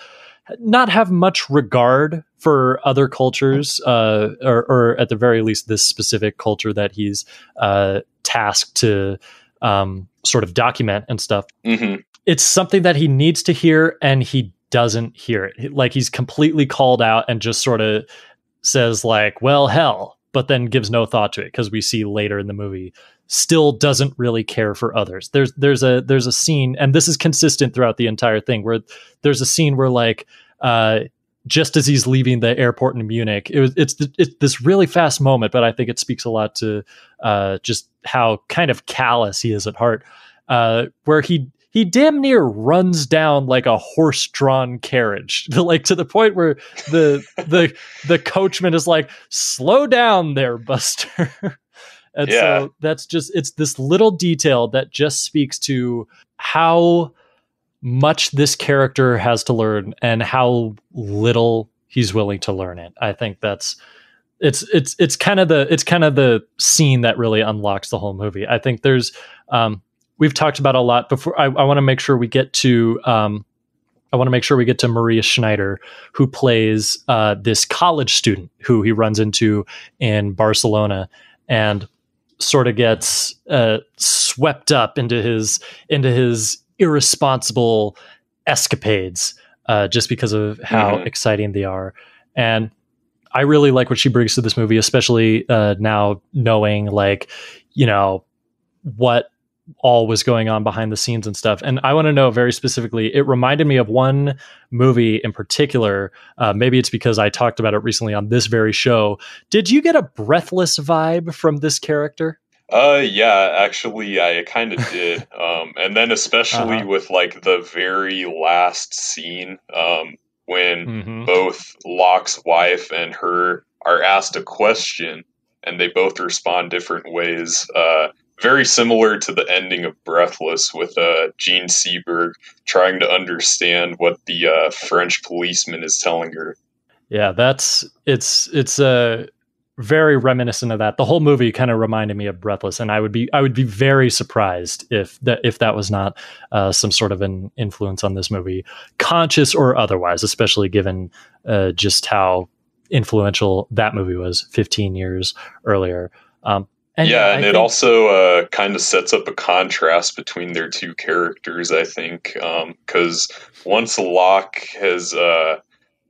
not have much regard for other cultures, uh, or, or at the very least, this specific culture that he's uh, tasked to um, sort of document and stuff. Mhm. It's something that he needs to hear, and he doesn't hear it. Like he's completely called out and just sort of says like, "Well, hell," but then gives no thought to it because we see later in the movie still doesn't really care for others. There's there's a there's a scene and this is consistent throughout the entire thing where there's a scene where like uh just as he's leaving the airport in Munich, it was it's, it's this really fast moment, but I think it speaks a lot to uh, just how kind of callous he is at heart. Uh, where he he damn near runs down like a horse-drawn carriage, [LAUGHS] like to the point where the [LAUGHS] the the coachman is like, "Slow down, there, Buster." [LAUGHS] and yeah. so that's just it's this little detail that just speaks to how much this character has to learn and how little he's willing to learn it. I think that's it's it's it's kind of the it's kind of the scene that really unlocks the whole movie. I think there's um, we've talked about a lot before. I, I want to make sure we get to um, I want to make sure we get to Maria Schneider, who plays uh, this college student who he runs into in Barcelona, and sort of gets uh, swept up into his into his irresponsible escapades uh, just because of how mm-hmm. exciting they are. And I really like what she brings to this movie, especially uh, now knowing like, you know, what all was going on behind the scenes and stuff. And I want to know very specifically, it reminded me of one movie in particular. Uh, maybe it's because I talked about it recently on this very show. Did you get a breathless vibe from this character? Uh, yeah, actually, I kind of [LAUGHS] did. Um, and then especially uh-huh. with like the very last scene, um, when mm-hmm. both Locke's wife and her are asked a question, and they both respond different ways. Uh, very similar to the ending of Breathless with uh, Jean Seberg trying to understand what the uh, French policeman is telling her. Yeah, that's it's it's a uh, very reminiscent of that. The whole movie kind of reminded me of Breathless, and I would be I would be very surprised if that if that was not uh, some sort of an influence on this movie, conscious or otherwise, especially given uh, just how influential that movie was 15 years earlier. Um, and yeah, and I it think, also uh, kind of sets up a contrast between their two characters. I think because um, once Locke has uh,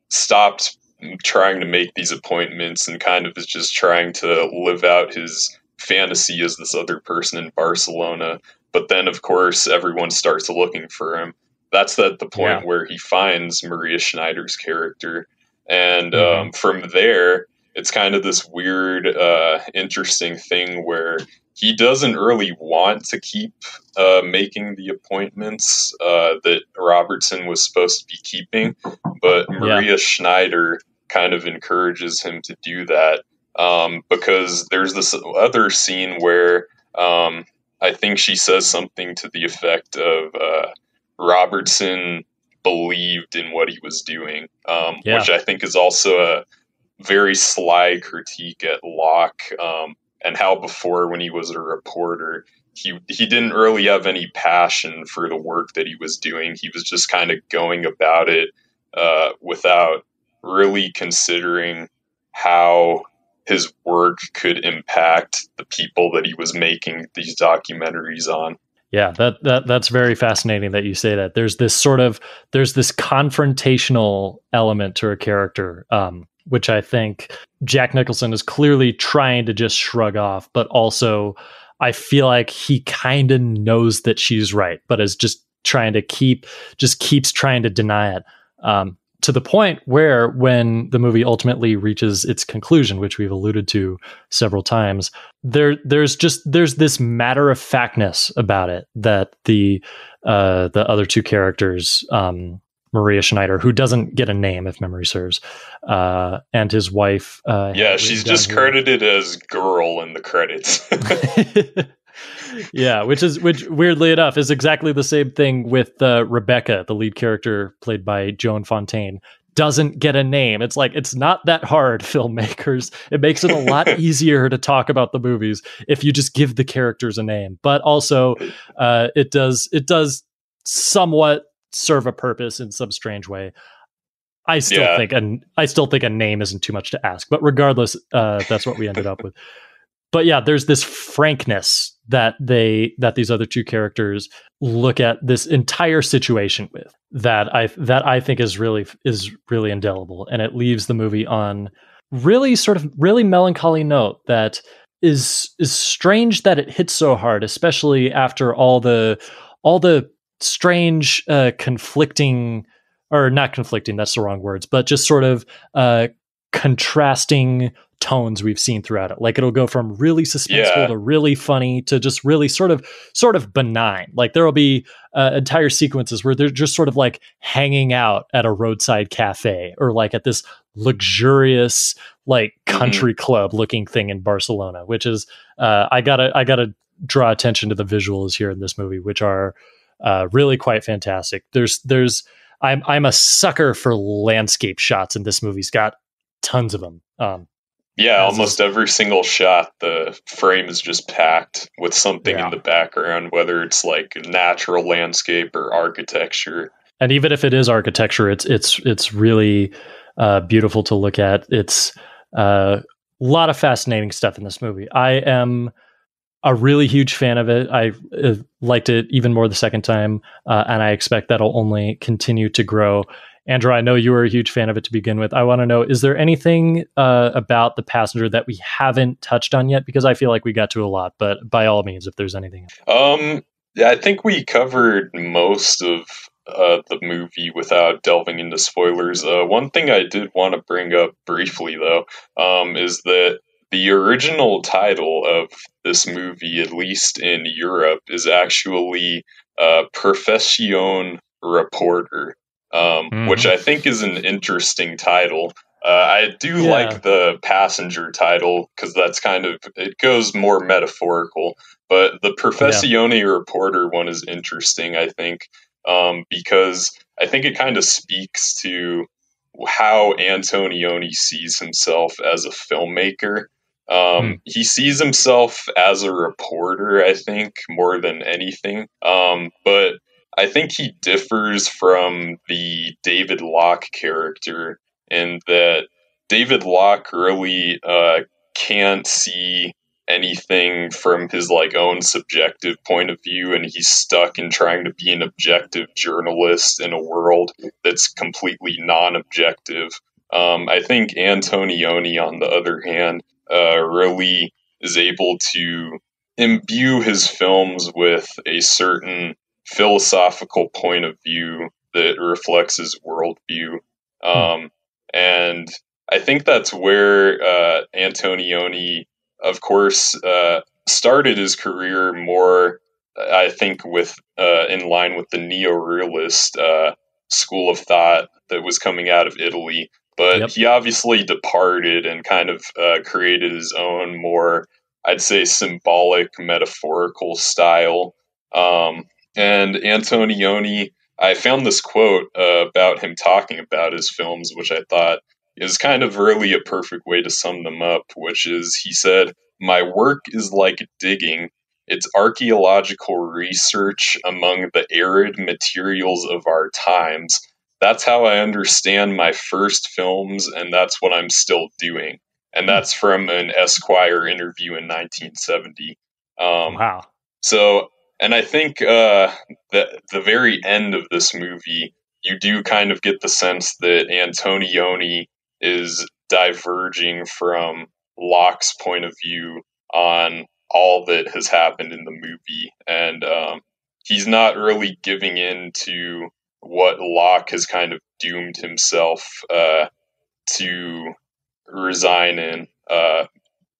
stopped trying to make these appointments and kind of is just trying to live out his fantasy as this other person in Barcelona. But then, of course, everyone starts looking for him. That's at the point yeah. where he finds Maria Schneider's character. And mm-hmm. um, from there, it's kind of this weird, uh, interesting thing where he doesn't really want to keep uh, making the appointments uh, that Robertson was supposed to be keeping, but Maria yeah. Schneider kind of encourages him to do that um, because there's this other scene where um, I think she says something to the effect of uh, Robertson believed in what he was doing, um, yeah. which I think is also a very sly critique at Locke um, and how before when he was a reporter he he didn't really have any passion for the work that he was doing. He was just kind of going about it uh, without really considering how his work could impact the people that he was making these documentaries on. Yeah, that that that's very fascinating that you say that. There's this sort of there's this confrontational element to a character, um, which I think Jack Nicholson is clearly trying to just shrug off, but also I feel like he kind of knows that she's right, but is just trying to keep just keeps trying to deny it. Um, to the point where when the movie ultimately reaches its conclusion which we've alluded to several times there there's just there's this matter of factness about it that the uh the other two characters um Maria Schneider, who doesn't get a name if memory serves, uh, and his wife. Uh, yeah, she's just credited as girl in the credits. [LAUGHS] yeah, which is which weirdly enough is exactly the same thing with uh, Rebecca, the lead character played by Joan Fontaine. Doesn't get a name. It's like it's not that hard, [LAUGHS] filmmakers. It makes it a lot [LAUGHS] easier to talk about the movies if you just give the characters a name. But also, uh, it does it does somewhat serve a purpose in some strange way. I still yeah. think and I still think a name isn't too much to ask. But regardless, uh, that's what we ended up with. but yeah, there's this frankness that they that these other two characters look at this entire situation with that I that I think is really is really indelible, and it leaves the movie on really sort of really melancholy note that is is strange that it hits so hard, especially after all the all the strange uh, conflicting or not conflicting that's the wrong words but just sort of uh, contrasting tones we've seen throughout it. Like it'll go from really suspenseful Yeah. to really funny to just really sort of sort of benign. Like there'll be uh, entire sequences where they're just sort of like hanging out at a roadside cafe or like at this luxurious like country club looking thing in Barcelona, which is uh, I gotta I gotta draw attention to the visuals here in this movie, which are uh, really quite fantastic. There's there's I'm I'm a sucker for landscape shots, and this movie's got tons of them. Um, Yeah, As almost every single shot, the frame is just packed with something Yeah. in the background, whether it's like natural landscape or architecture. and even if it is architecture, it's it's it's really uh, beautiful to look at. It's uh, a lot of fascinating stuff in this movie. I am a really huge fan of it. I uh, liked it even more the second time, uh, and I expect that'll only continue to grow. Andrew, I know you were a huge fan of it to begin with. I want to know: is there anything uh, about the passenger that we haven't touched on yet? Because I feel like we got to a lot, but by all means, if there's anything, Um, yeah, I think we covered most of uh, the movie without delving into spoilers. Uh, one thing I did want to bring up briefly, though, um, is that the original title of this movie, at least in Europe, is actually uh, Professione Reporter, um, Mhm. which I think is an interesting title. Uh, I do Yeah. like the passenger title because that's kind of it goes more metaphorical. But the Professione reporter one is interesting, I think, um, because I think it kind of speaks to how Antonioni sees himself as a filmmaker. Um, He sees himself as a reporter, I think, more than anything. Um, but I think he differs from the David Locke character in that David Locke really uh, can't see anything from his like own subjective point of view and he's stuck in trying to be an objective journalist in a world that's completely non-objective um, i think antonioni on the other hand uh, really is able to imbue his films with a certain philosophical point of view that reflects his worldview um, and i think that's where uh, antonioni of course, uh, started his career more, I think, with uh, in line with the neo-realist uh, school of thought that was coming out of Italy. But Yep. he obviously departed and kind of uh, created his own more, I'd say, symbolic, metaphorical style. Um, and Antonioni, I found this quote uh, about him talking about his films, which I thought is kind of really a perfect way to sum them up, which is he said, My work is like digging. It's archaeological research among the arid materials of our times. That's how I understand my first films, and that's what I'm still doing. And that's from an Esquire interview in 1970. Um, wow, so, and I think uh, that the very end of this movie, you do kind of get the sense that Antonioni is diverging from Locke's point of view on all that has happened in the movie, and um, he's not really giving in to what Locke has kind of doomed himself uh, to resign in uh,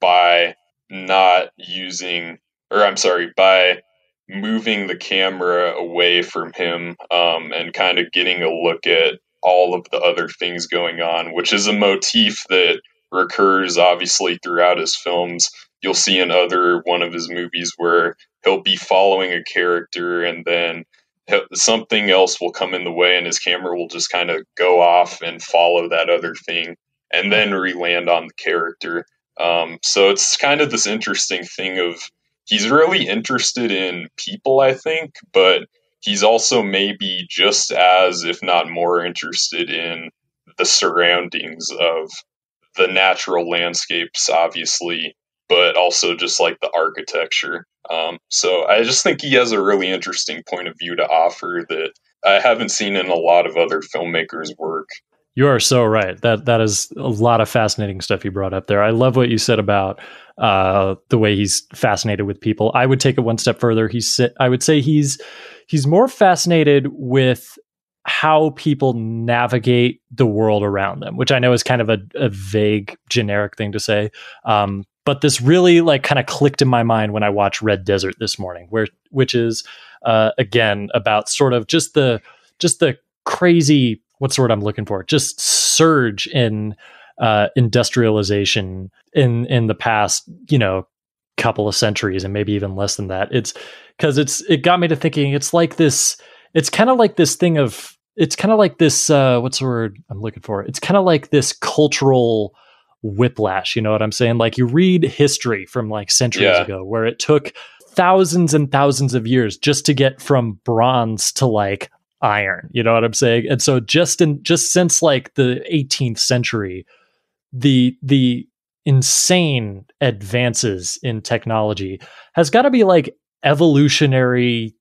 by not using, or I'm sorry, by moving the camera away from him um, and kind of getting a look at all of the other things going on, which is a motif that recurs obviously throughout his films. You'll see in other one of his movies where he'll be following a character and then [LAUGHS] something else will come in the way and his camera will just kind of go off and follow that other thing and then re-land on the character. Um, so it's kind of this interesting thing of he's really interested in people, I think, but he's also maybe just as, if not more, interested in the surroundings of the natural landscapes, obviously, but also just like the architecture. Um, so I just think he has a really interesting point of view to offer that I haven't seen in a lot of other filmmakers' work. You are so right. That that is a lot of fascinating stuff you brought up there. I love what you said about uh, the way he's fascinated with people. I would take it one step further. He's I would say he's he's more fascinated with how people navigate the world around them, which I know is kind of a, a vague, generic thing to say. Um, but this really like kind of clicked in my mind when I watched Red Desert this morning, where which is uh, again about sort of just the just the crazy what's the word I'm looking for? Just surge in uh, industrialization in in the past, you know, couple of centuries and maybe even less than that. It's because it's it got me to thinking. It's like this. It's kind of like this thing of. It's kind of like this. Uh, what's the word I'm looking for? It's kind of like this cultural whiplash. You know what I'm saying? Like you read history from like centuries yeah. ago, where it took thousands and thousands of years just to get from bronze to like iron. You know what I'm saying? And so just in just since like the 18th century, the the insane advances in technology has got to be like evolutionary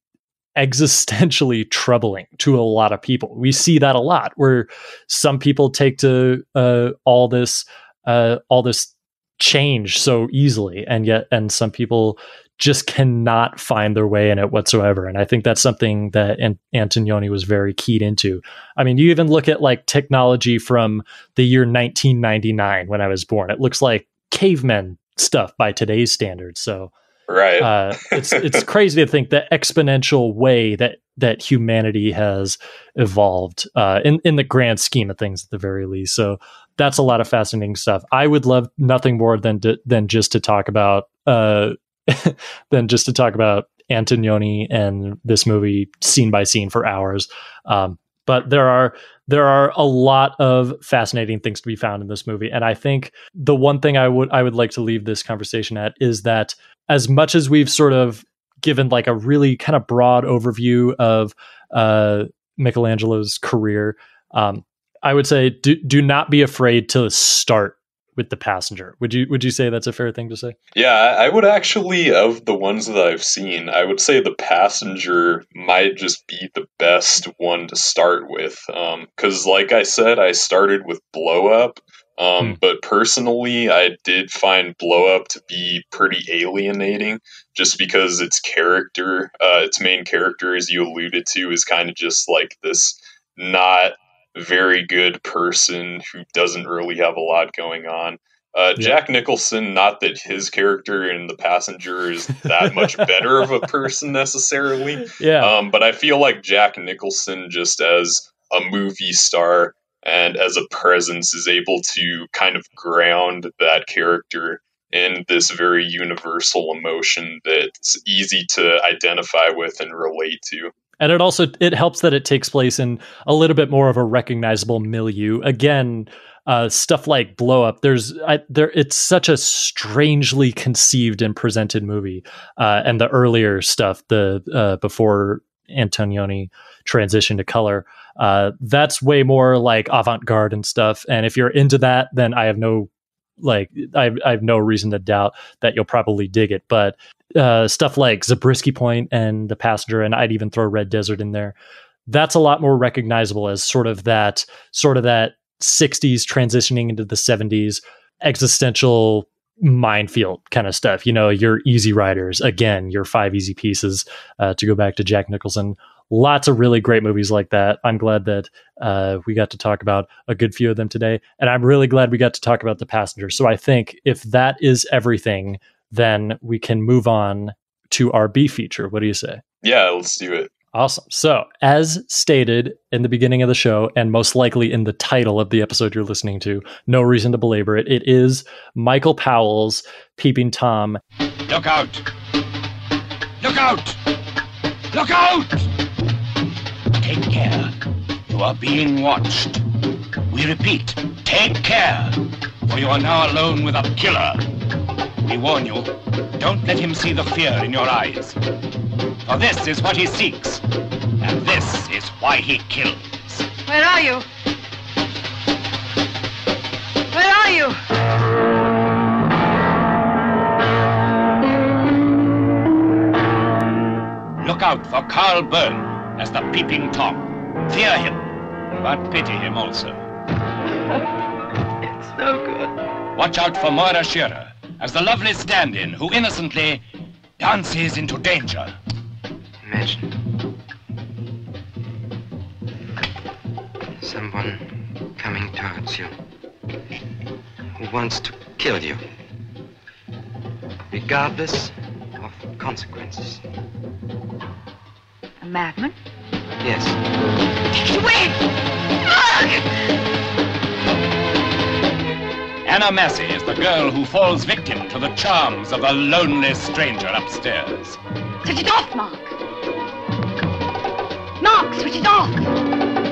existentially [LAUGHS] troubling to a lot of people. We see that a lot where some people take to uh, all this uh, all this change so easily and yet and some people just cannot find their way in it whatsoever. And I think that's something that An- Antonioni was very keyed into. I mean, you even look at like technology from the year 1999 when I was born. It looks like cavemen stuff by today's standards. So, right, uh, it's it's [LAUGHS] crazy to think the exponential way that that humanity has evolved uh, in in the grand scheme of things, at the very least. So that's a lot of fascinating stuff. I would love nothing more than to, than just to talk about uh, [LAUGHS] than just to talk about Antonioni and this movie scene by scene for hours. Um, but there are there are a lot of fascinating things to be found in this movie, and I think the one thing I would I would like to leave this conversation at is that as much as we've sort of given like a really kind of broad overview of uh, Michelangelo's career, um, I would say do do not be afraid to start with the passenger. Would you would you say that's a fair thing to say? Yeah, I would actually of the ones that I've seen, I would say the passenger might just be the best one to start with. Because, um, like I said, I started with Blow Up, um, hmm. but personally, I did find Blow Up to be pretty alienating, just because its character, uh, its main character, as you alluded to, is kind of just like this not very good person who doesn't really have a lot going on. Uh, yeah. Jack Nicholson, not that his character in The Passenger is that much [LAUGHS] better of a person necessarily. Yeah. Um, but I feel like Jack Nicholson, just as a movie star and as a presence, is able to kind of ground that character in this very universal emotion that's easy to identify with and relate to and it also it helps that it takes place in a little bit more of a recognizable milieu. Again uh, stuff like blow up there's I, there it's such a strangely conceived and presented movie uh, and the earlier stuff the uh, before antonioni transition to color uh, that's way more like avant-garde and stuff. And if you're into that then i have no like I, I have no reason to doubt that you'll probably dig it but uh, stuff like Zabriskie Point and The Passenger, and I'd even throw Red Desert in there. That's a lot more recognizable as sort of that sort of that 60s transitioning into the 70s existential minefield kind of stuff. You know, your easy riders, again, your five easy pieces, uh, to go back to Jack Nicholson. Lots of really great movies like that. I'm glad that uh, we got to talk about a good few of them today. And I'm really glad we got to talk about The Passenger. So I think if that is everything then we can move on to our B feature. What do you say? Yeah, let's do it. Awesome. So, as stated in the beginning of the show, and most likely in the title of the episode you're listening to, no reason to belabor it, it is Michael Powell's Peeping Tom. Look out! Look out! Look out! Take care. You are being watched. We repeat, take care, for you are now alone with a killer. We warn you, don't let him see the fear in your eyes. For this is what he seeks, and this is why he kills. Where are you? Where are you? Look out for Carl Boehm as the Peeping Tom. Fear him, but pity him also. It's no good. Watch out for Moira Shearer as the lovely stand-in who innocently dances into danger. Imagine. Someone coming towards you who wants to kill you, regardless of consequences. A madman? Yes. Anna Massey is the girl who falls victim to the charms of the lonely stranger upstairs. Switch it off, Mark. Mark, switch it off.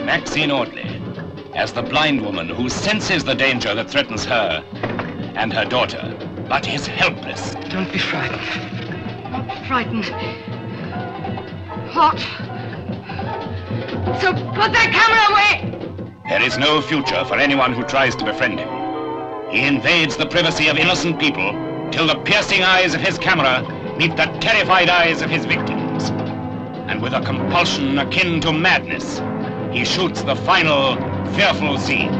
Maxine Audley as the blind woman who senses the danger that threatens her and her daughter, but is helpless. Don't be frightened. Not frightened. Hot. So put that camera away. There is no future for anyone who tries to befriend him. He invades the privacy of innocent people till the piercing eyes of his camera meet the terrified eyes of his victims. And with a compulsion akin to madness, he shoots the final, fearful scene.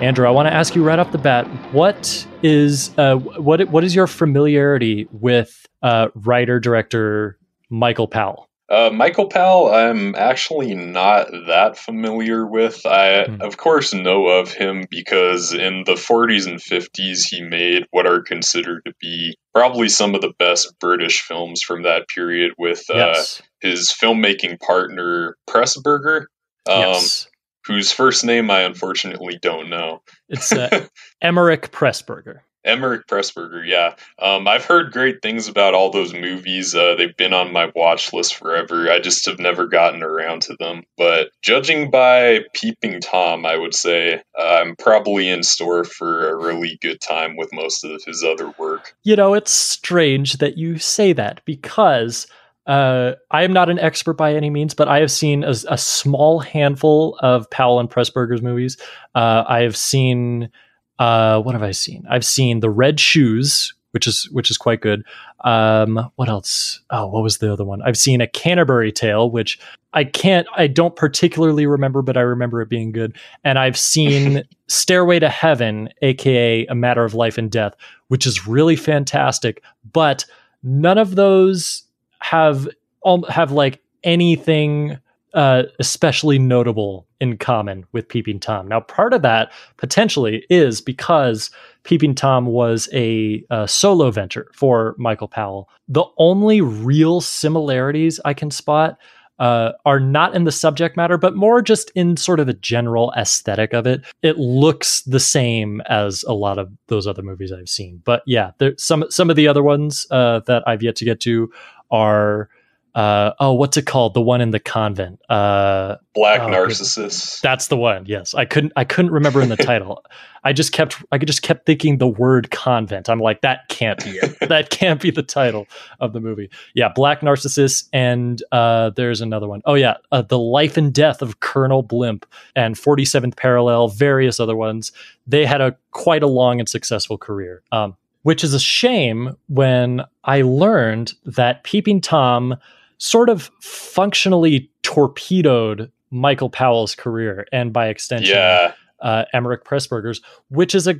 Andrew, I want to ask you right off the bat, what is uh, what what is your familiarity with uh, writer director Michael Powell? Uh, Michael Powell, I'm actually not that familiar with. I, Hmm. of course, know of him because in the 40s and 50s, he made what are considered to be probably some of the best British films from that period with uh, yes, his filmmaking partner, Pressburger, um, yes, whose first name I unfortunately don't know. it's uh, [LAUGHS] Emeric Pressburger. Emeric Pressburger, yeah. Um, I've heard great things about all those movies. Uh, they've been on my watch list forever. I just have never gotten around to them. But judging by Peeping Tom, I would say uh, I'm probably in store for a really good time with most of his other work. You know, it's strange that you say that because uh, I am not an expert by any means, but I have seen a, a small handful of Powell and Pressburger's movies. Uh, I have seen uh, what have I seen? I've seen The Red Shoes, which is which is quite good. Um, what else? Oh, what was the other one? I've seen A Canterbury Tale, which I can't, I don't particularly remember, but I remember it being good. And I've seen [LAUGHS] Stairway to Heaven, aka A Matter of Life and Death, which is really fantastic. But none of those have um, have like anything uh, especially notable in common with Peeping Tom. Now, part of that potentially is because Peeping Tom was a, uh solo venture for Michael Powell. The only real similarities I can spot uh, are not in the subject matter, but more just in sort of a general aesthetic of it. It looks the same as a lot of those other movies I've seen. But yeah, there, some some of the other ones uh, that I've yet to get to are uh, oh, what's it called? The one in the convent. Uh, Black Oh, Narcissus. that's the one. Yes, I couldn't. I couldn't remember in the [LAUGHS] title. I just kept. I just kept thinking the word convent. I'm like, that can't be it. [LAUGHS] that can't be the title of the movie. Yeah, Black Narcissus, and uh, there's another one. Oh yeah, uh, the life and death of Colonel Blimp, and 47th Parallel, various other ones. They had a quite a long and successful career. Um, which is a shame when I learned that Peeping Tom sort of functionally torpedoed Michael Powell's career and by extension Yeah. uh, Emeric Pressburger's, which is a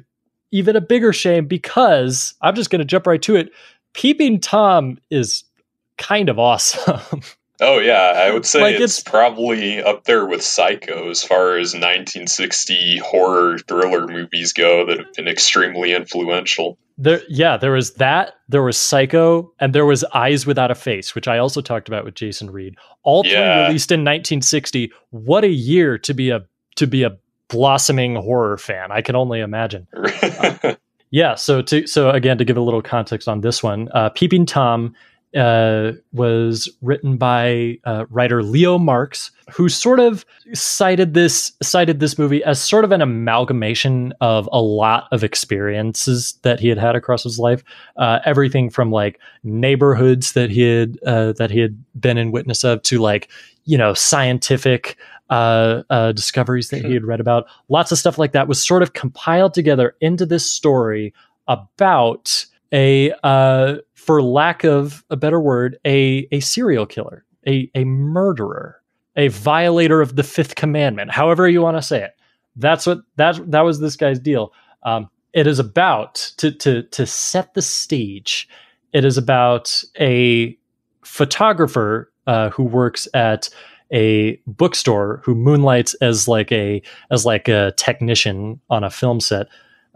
even a bigger shame because I'm just going to jump right to it. Peeping Tom is kind of awesome. [LAUGHS] Oh yeah, I would say Like, it's, it's- probably up there with Psycho as far as 1960 horror thriller movies go that have been extremely influential. There, yeah, there was that. There was Psycho, and there was Eyes Without a Face, which I also talked about with Jason Reed. All three released in 1960. What a year to be a to be a blossoming horror fan. I can only imagine. [LAUGHS] Yeah. So to so again to give a little context on this one, uh, Peeping Tom uh, was written by uh, writer Leo Marks, who sort of cited this cited this movie as sort of an amalgamation of a lot of experiences that he had had across his life. Uh, everything from like neighborhoods that he had uh, that he had been in witness of to like you know scientific uh, uh, discoveries that he had read about. Lots of stuff like that was sort of compiled together into this story about a uh, for lack of a better word, a a serial killer, a a murderer, a violator of the fifth commandment, however you want to say it. That's what that that was this guy's deal. Um, it is about to to to set the stage. It is about a photographer uh, who works at a bookstore who moonlights as like a as like a technician on a film set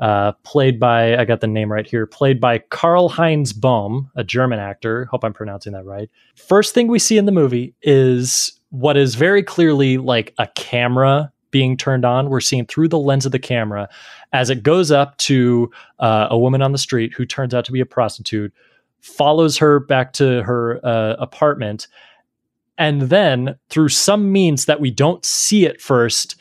uh, played by I got the name right here, played by Karl Heinz Bohm, a German actor. Hope I'm pronouncing that right. First thing we see in the movie is what is very clearly like a camera being turned on. We're seeing through the lens of the camera as it goes up to uh, a woman on the street who turns out to be a prostitute, follows her back to her uh, apartment, and then through some means that we don't see at first,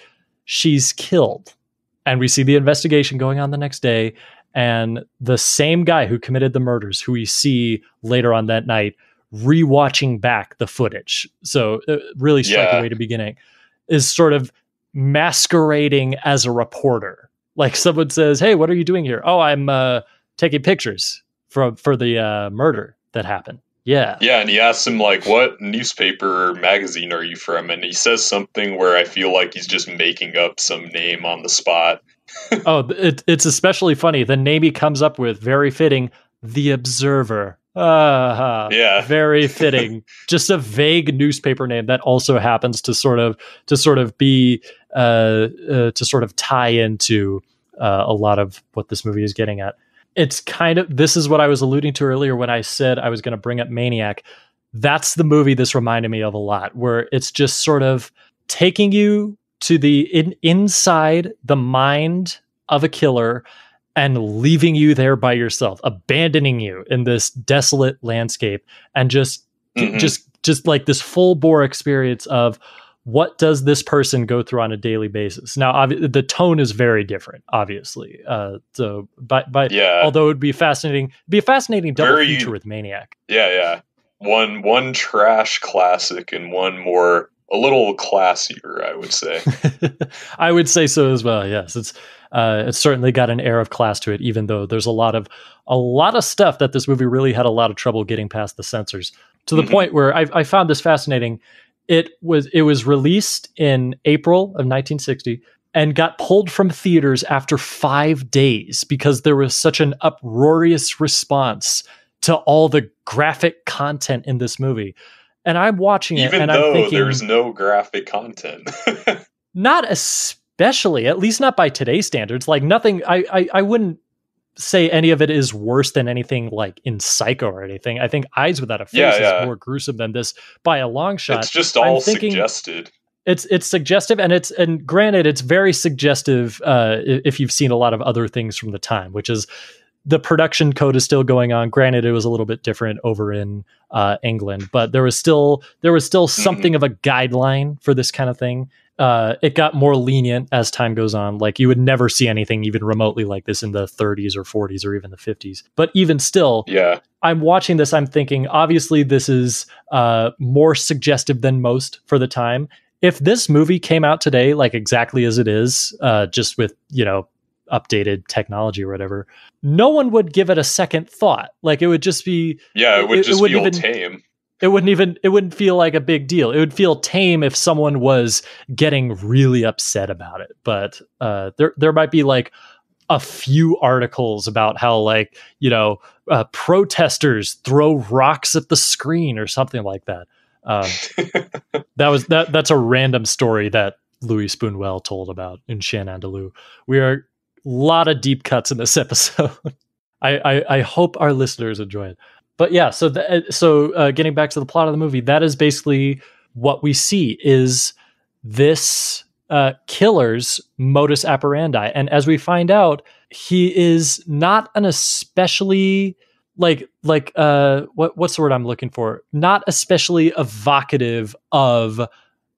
she's killed and we see the investigation going on the next day and the same guy who committed the murders who we see later on that night rewatching back the footage. So uh, really striking Yeah. way to beginning is sort of masquerading as a reporter. Like someone says hey what are you doing here? Oh i'm uh, taking pictures from for the uh, murder that happened yeah Yeah, and he asks him like, "What newspaper or magazine are you from?" And he says something where I feel like he's just making up some name on the spot. [LAUGHS] oh, it, it's especially funny. The name he comes up with, very fitting, The Observer. Ah, Yeah. [LAUGHS] very fitting. Just a vague newspaper name that also happens to sort of to sort of be uh, uh, to sort of tie into uh, a lot of what this movie is getting at. It's kind of this is what I was alluding to earlier when I said I was going to bring up Maniac. That's the movie this reminded me of a lot, where it's just sort of taking you to the in, inside the mind of a killer and leaving you there by yourself, abandoning you in this desolate landscape, and just Mhm. just just like this full bore experience of what does this person go through on a daily basis. Now, the tone is very different, obviously. Uh, so, but but Yeah. although it'd be fascinating, it'd be a fascinating double Very- feature with Maniac. Yeah, yeah. One one trash classic and one more a little classier, I would say. [LAUGHS] I would say so as well. Yes, it's uh, it's certainly got an air of class to it, even though there's a lot of a lot of stuff that this movie really had a lot of trouble getting past the censors. To the Mhm. point where I, I found this fascinating. It was it was released in April of 1960 and got pulled from theaters after five days because there was such an uproarious response to all the graphic content in this movie. And I'm watching it Even and though I'm thinking, there's no graphic content. [LAUGHS] not especially at least not by today's standards like nothing I, I i wouldn't say any of it is worse than anything like in psycho or anything. I think eyes without a face Yeah, yeah. is more gruesome than this by a long shot. it's just all thinking- suggested. it's it's suggestive and it's and granted it's very suggestive uh if you've seen a lot of other things from the time which is the production code is still going on. Granted it was a little bit different over in uh england but there was still there was still something of a guideline for this kind of thing uh it got more lenient as time goes on like you would never see anything even remotely like this in the 30s or 40s or even the 50s but even still Yeah. I'm watching this, I'm thinking, obviously, this is uh, more suggestive than most for the time. If this movie came out today, like exactly as it is, uh, just with, you know, updated technology or whatever, no one would give it a second thought. Like it would just be, Yeah, it would It- it just wouldn't feel even- tame. It wouldn't even, it wouldn't feel like a big deal. It would feel tame if someone was getting really upset about it. But uh, there, there might be like, a few articles about how like you know uh, protesters throw rocks at the screen or something like that um, [LAUGHS] that was that that's a random story that louis spoonwell told about in shenandoah we are a lot of deep cuts in this [LAUGHS] episode I, I i hope our listeners enjoy it but yeah so the, so uh, getting back to the plot of the movie that is basically what we see is this uh, killer's modus operandi. And as we find out, he is not an especially like like uh what what's the word I'm looking for? Not especially evocative of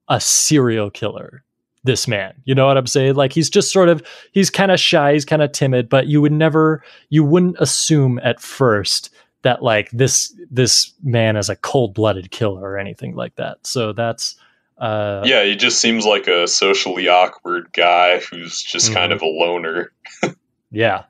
a serial killer. This man, you know what I'm saying? Like he's just sort of he's kind of shy, he's kind of timid, but you would never you wouldn't assume at first that like this this man is a cold-blooded killer or anything like that. So that's uh yeah, he just seems like a socially awkward guy who's just kind Mhm. of a loner. Yeah.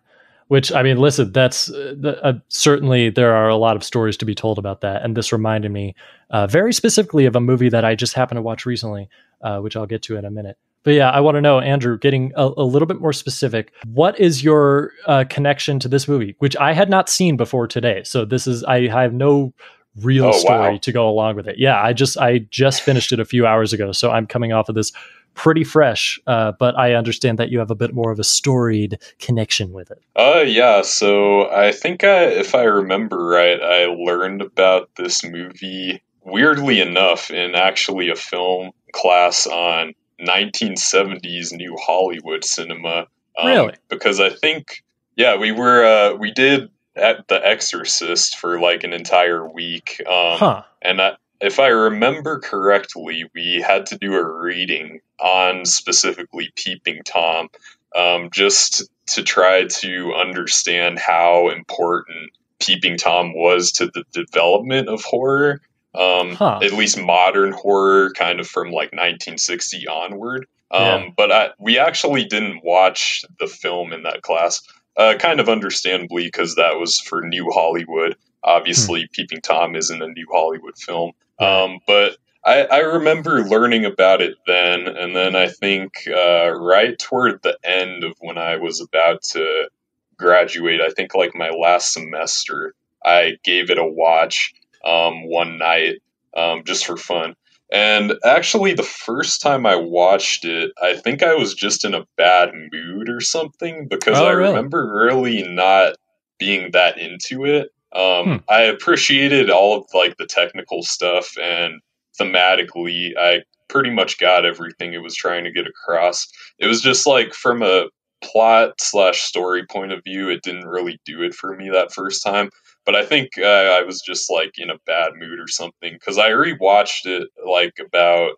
Which I mean, listen, that's uh, the- uh, certainly there are a lot of stories to be told about that, and this reminded me uh, very specifically of a movie that I just happened to watch recently, uh, which I'll get to in a minute. But yeah, I want to know, Andrew, getting a, a little bit more specific, what is your uh, connection to this movie, which I had not seen before today? So this is I, I have no real Oh, story wow. to go along with it. Yeah, I just I just finished it a few hours ago, so I'm coming off of this pretty fresh. Uh, but I understand that you have a bit more of a storied connection with it. Uh, yeah. So I think I, if I remember right, I learned about this movie weirdly enough in actually a film class on 1970s New Hollywood cinema. Um, Really? Because I think, yeah, we were uh, we did at The Exorcist for like an entire week. Um, huh. and I, if I remember correctly, we had to do a reading on specifically Peeping Tom, um, just to try to understand how important Peeping Tom was to the development of horror. Um, Huh. At least modern horror, kind of from like 1960 onward. Um, Yeah. But I, we actually didn't watch the film in that class, uh, kind of understandably, because that was for New Hollywood. Obviously, Peeping Tom isn't a New Hollywood film. Um, but I, I remember learning about it then, and then I think uh, right toward the end of when I was about to graduate, I think like my last semester, I gave it a watch um, one night um, just for fun. And actually, the first time I watched it, I think I was just in a bad mood or something because Oh, I really? remember really not being that into it. Um, Hmm. I appreciated all of like the technical stuff and thematically, I pretty much got everything it was trying to get across. It was just like from a plot slash story point of view, it didn't really do it for me that first time. But I think uh, I was just like in a bad mood or something because I rewatched it like about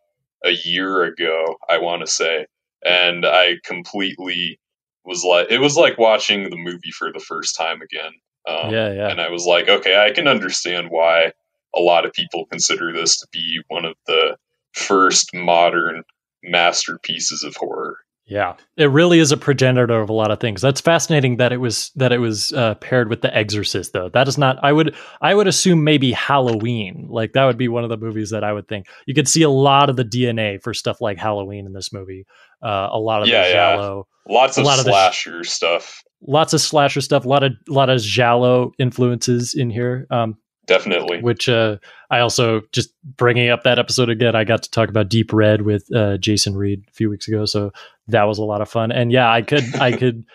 a year ago, I want to say, and I completely was like, it was like watching the movie for the first time again. Um, yeah, yeah. and I was like, okay, I can understand why a lot of people consider this to be one of the first modern masterpieces of horror. Yeah, it really is a progenitor of a lot of things. That's fascinating that it was that it was uh, paired with The Exorcist, though. That is not. I would I would assume maybe Halloween. Like that would be one of the movies that I would think you could see a lot of the DNA for stuff like Halloween in this movie. Uh, a lot of Yeah, the yeah. giallo, Lots of lot of slasher stuff, lots of slasher stuff, a lot of lot of giallo influences in here. Um, definitely. which uh, I also just bringing up that episode again. I got to talk about Deep Red with uh, Jason Reed a few weeks ago, so that was a lot of fun. And yeah, I could I [LAUGHS] could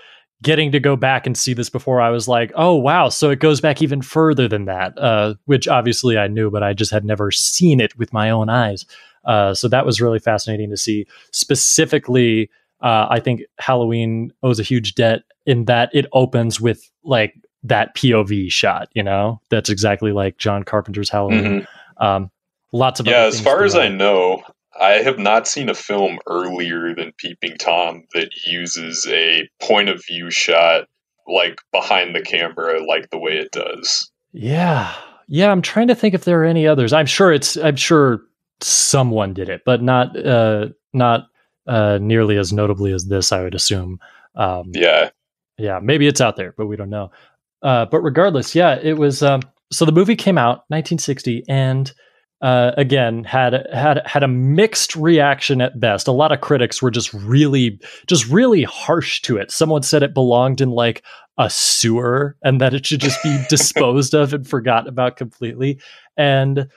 getting to go back and see this before I was like, oh wow, so it goes back even further than that, uh, which obviously I knew, but I just had never seen it with my own eyes. Uh, so that was really fascinating to see. Specifically, uh, I think Halloween owes a huge debt in that it opens with like that POV shot. You know, that's exactly like John Carpenter's Halloween. Um, lots of Mm-hmm. Yeah, as far as I know, I have not seen a film earlier than Peeping Tom that uses a point of view shot like behind the camera like the way it does. Yeah. Yeah, I'm trying to think if there are any others. I'm sure it's I'm sure someone did it, but not uh not uh nearly as notably as this, I would assume. Um Yeah. yeah, maybe it's out there, but we don't know. Uh but regardless, yeah, it was um so the movie came out 1960 and uh, again had had had a mixed reaction at best. A lot of critics were just really just really harsh to it. Someone said it belonged in like a sewer and that it should just be [LAUGHS] disposed of and forgot about completely. And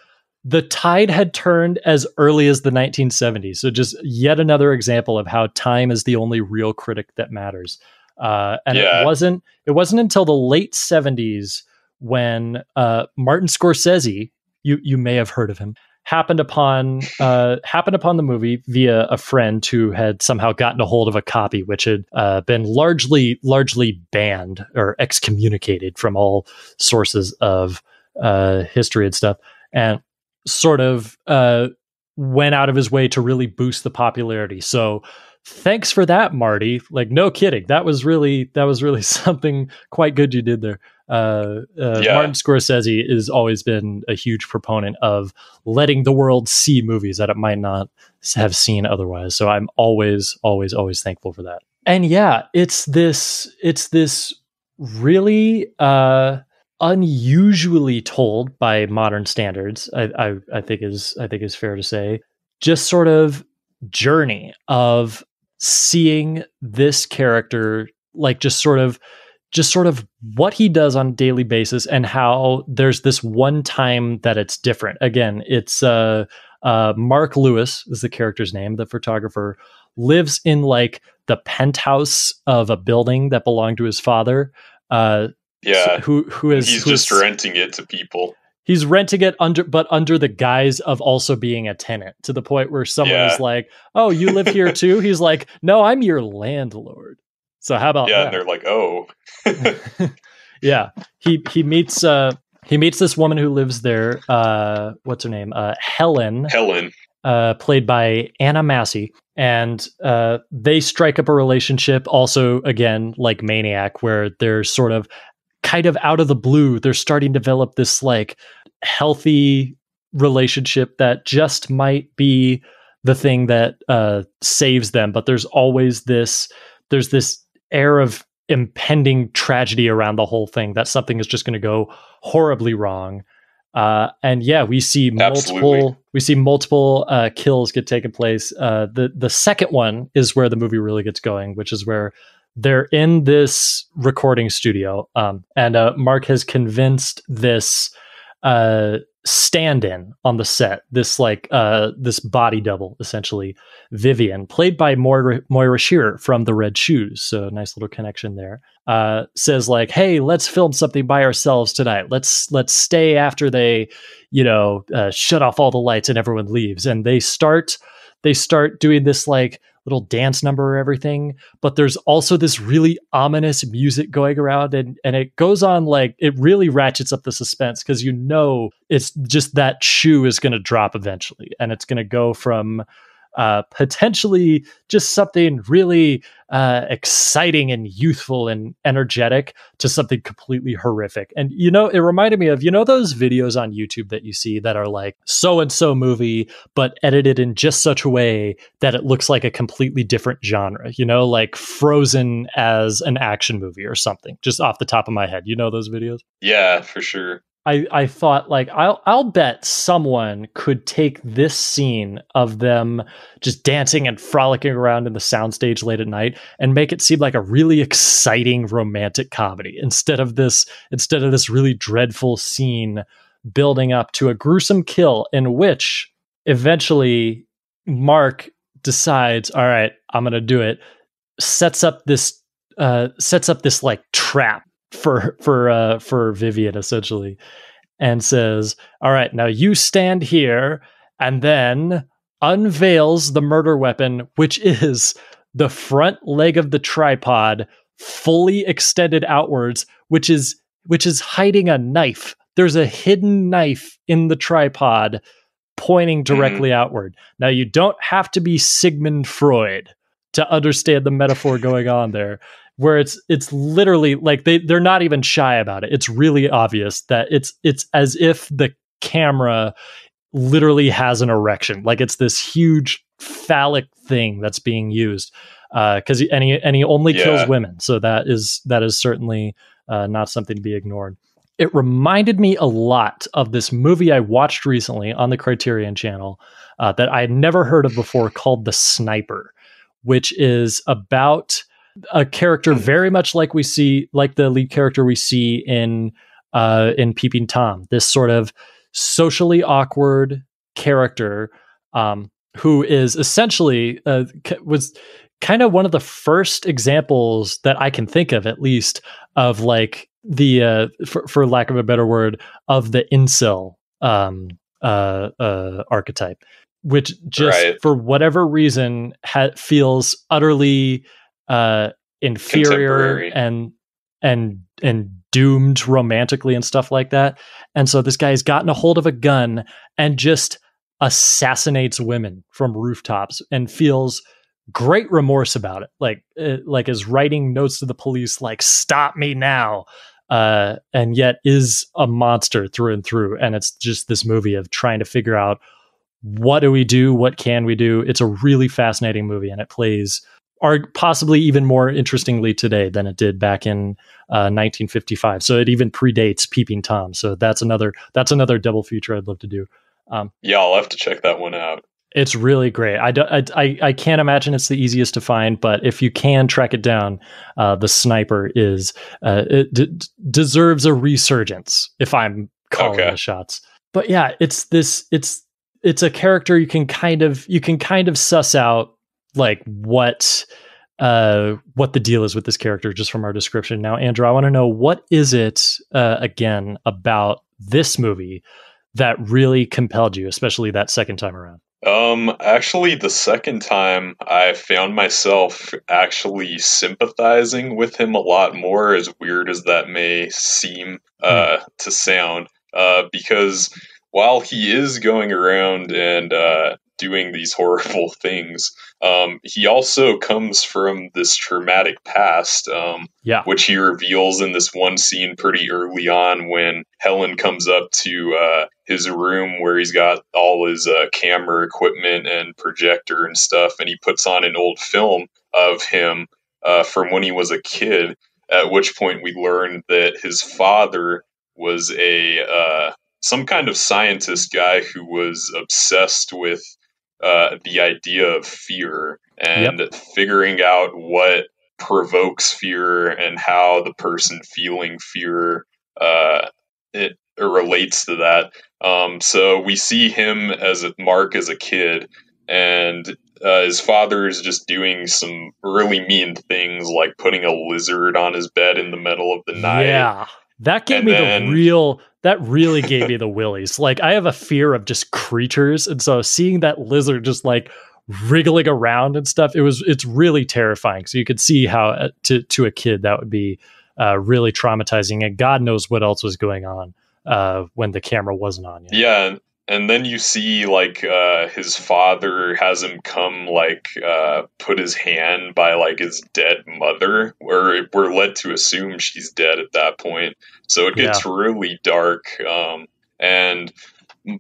the tide had turned as early as the 1970s. So just yet another example of how time is the only real critic that matters. Uh, and Yeah. it wasn't it wasn't until the late 70s when uh, Martin Scorsese, you you may have heard of him, happened upon uh, happened upon the movie via a friend who had somehow gotten a hold of a copy, which had uh, been largely largely banned or excommunicated from all sources of uh, history and stuff, and sort of uh, went out of his way to really boost the popularity. So thanks for that, Marty. Like no kidding, that was really that was really [LAUGHS] something quite good you did there. Uh, uh, Yeah. Martin Scorsese has always been a huge proponent of letting the world see movies that it might not have seen otherwise. So I'm always, always, always thankful for that. And yeah, it's this, it's this really uh, unusually told by modern standards. I, I, I think is I think is fair to say. Just sort of journey of seeing this character like just sort of just sort of what he does on a daily basis and how there's this one time that it's different. Again, it's uh, uh, Mark Lewis is the character's name. The photographer lives in like the penthouse of a building that belonged to his father. Uh, Yeah. so who who is He's who just is- renting it to people. He's renting it under but under the guise of also being a tenant to the point where someone Yeah. is like oh you live here [LAUGHS] too? He's like no i'm your landlord. So how about yeah, and they're like, "Oh, [LAUGHS] yeah. He he meets uh he meets this woman who lives there uh what's her name? Uh helen. Helen." uh, played by Anna Massey, and uh, they strike up a relationship. Also, again, like Maniac, where they're sort of kind of out of the blue, they're starting to develop this like healthy relationship that just might be the thing that uh, saves them. But there's always this there's this air of impending tragedy around the whole thing that something is just going to go horribly wrong. Uh, and yeah, we see multiple Absolutely. we see multiple uh, kills get taken place. Uh, the the second one is where the movie really gets going, which is where they're in this recording studio, um, and uh, Mark has convinced this uh, stand-in on the set, this like uh, this body double, essentially Vivian, played by Moira, Moira Shearer from The Red Shoes. So nice little connection there. Uh, says like, "Hey, let's film something by ourselves tonight. Let's let's stay after they, you know, uh, shut off all the lights and everyone leaves." And they start they start doing this like little dance number or everything but there's also this really ominous music going around and and it goes on like it really ratchets up the suspense because you know it's just that shoe is going to drop eventually and it's going to go from uh, potentially just something really uh, exciting and youthful and energetic to something completely horrific. And you know, it reminded me of you know those videos on YouTube that you see that are like so and so movie, but edited in just such a way that it looks like a completely different genre. You know, like Frozen as an action movie or something. Just off the top of my head, you know those videos. Yeah, for sure. I, I thought like I'll I'll bet someone could take this scene of them just dancing and frolicking around in the soundstage late at night and make it seem like a really exciting romantic comedy instead of this instead of this really dreadful scene building up to a gruesome kill in which eventually Mark decides, all right, I'm gonna do it, sets up this uh sets up this like trap for for uh for Vivian essentially and says, "All right, now you stand here." And then unveils the murder weapon, which is the front leg of the tripod fully extended outwards, which is which is hiding a knife. There's a hidden knife in the tripod pointing directly outward. Now you don't have to be Sigmund Freud to understand the metaphor going on there where it's it's literally like they they're not even shy about it. It's really obvious that it's it's as if the camera literally has an erection. Like it's this huge phallic thing that's being used. Because he and he and he only Yeah. kills women, so that is that is certainly uh, not something to be ignored. It reminded me a lot of this movie I watched recently on the Criterion Channel uh, that I had never heard of before, called The Sniper, which is about a character very much like we see, like the lead character we see in uh, in Peeping Tom. This sort of socially awkward character um, who is essentially uh, was kind of one of the first examples that I can think of, at least, of like the uh, for, for lack of a better word, of the incel um, uh, uh, archetype, which just Right. for whatever reason ha- feels utterly uh, inferior and and and doomed romantically and stuff like that. And so this guy's gotten a hold of a gun and just assassinates women from rooftops and feels great remorse about it. Like uh, like is writing notes to the police like stop me now. Uh, and yet is a monster through and through. And it's just this movie of trying to figure out what do we do? What can we do? It's a really fascinating movie and it plays are possibly even more interestingly today than it did back in uh, 1955. So it even predates Peeping Tom. So that's another that's another double feature I'd love to do. Um, yeah, I'll have to check that one out. It's really great. I, do, I, I, can't imagine it's the easiest to find, but if you can track it down, uh, the sniper is uh, it d- deserves a resurgence. If I'm calling okay. the shots, but yeah, it's this. It's it's a character you can kind of you can kind of suss out like what uh what the deal is with this character just from our description. Now, Andrew, I want to know what is it uh, again about this movie that really compelled you, especially that second time around. Um, actually, the second time I found myself actually sympathizing with him a lot more, as weird as that may seem uh, mm. to sound, uh, because while he is going around and uh, doing these horrible [LAUGHS] things. Um, he also comes from this traumatic past, um, yeah. which he reveals in this one scene pretty early on when Helen comes up to uh, his room where he's got all his uh, camera equipment and projector and stuff, and he puts on an old film of him uh, from when he was a kid. At which point we learn that his father was a uh, some kind of scientist guy who was obsessed with uh, the idea of fear and yep. figuring out what provokes fear and how the person feeling fear uh, it, it relates to that. Um, so we see him as a, Mark as a kid, and uh, his father is just doing some really mean things, like putting a lizard on his bed in the middle of the night. Yeah, that gave and me then, the real that really gave me the willies. Like I have a fear of just creatures, and so seeing that lizard just like wriggling around and stuff, it was it's really terrifying. So you could see how uh, to to a kid that would be uh, really traumatizing, and God knows what else was going on uh, when the camera wasn't on. Yeah, and then you see like uh, his father has him come like uh, put his hand by like his dead mother where we're led to assume she's dead at that point so it gets yeah. really dark um, and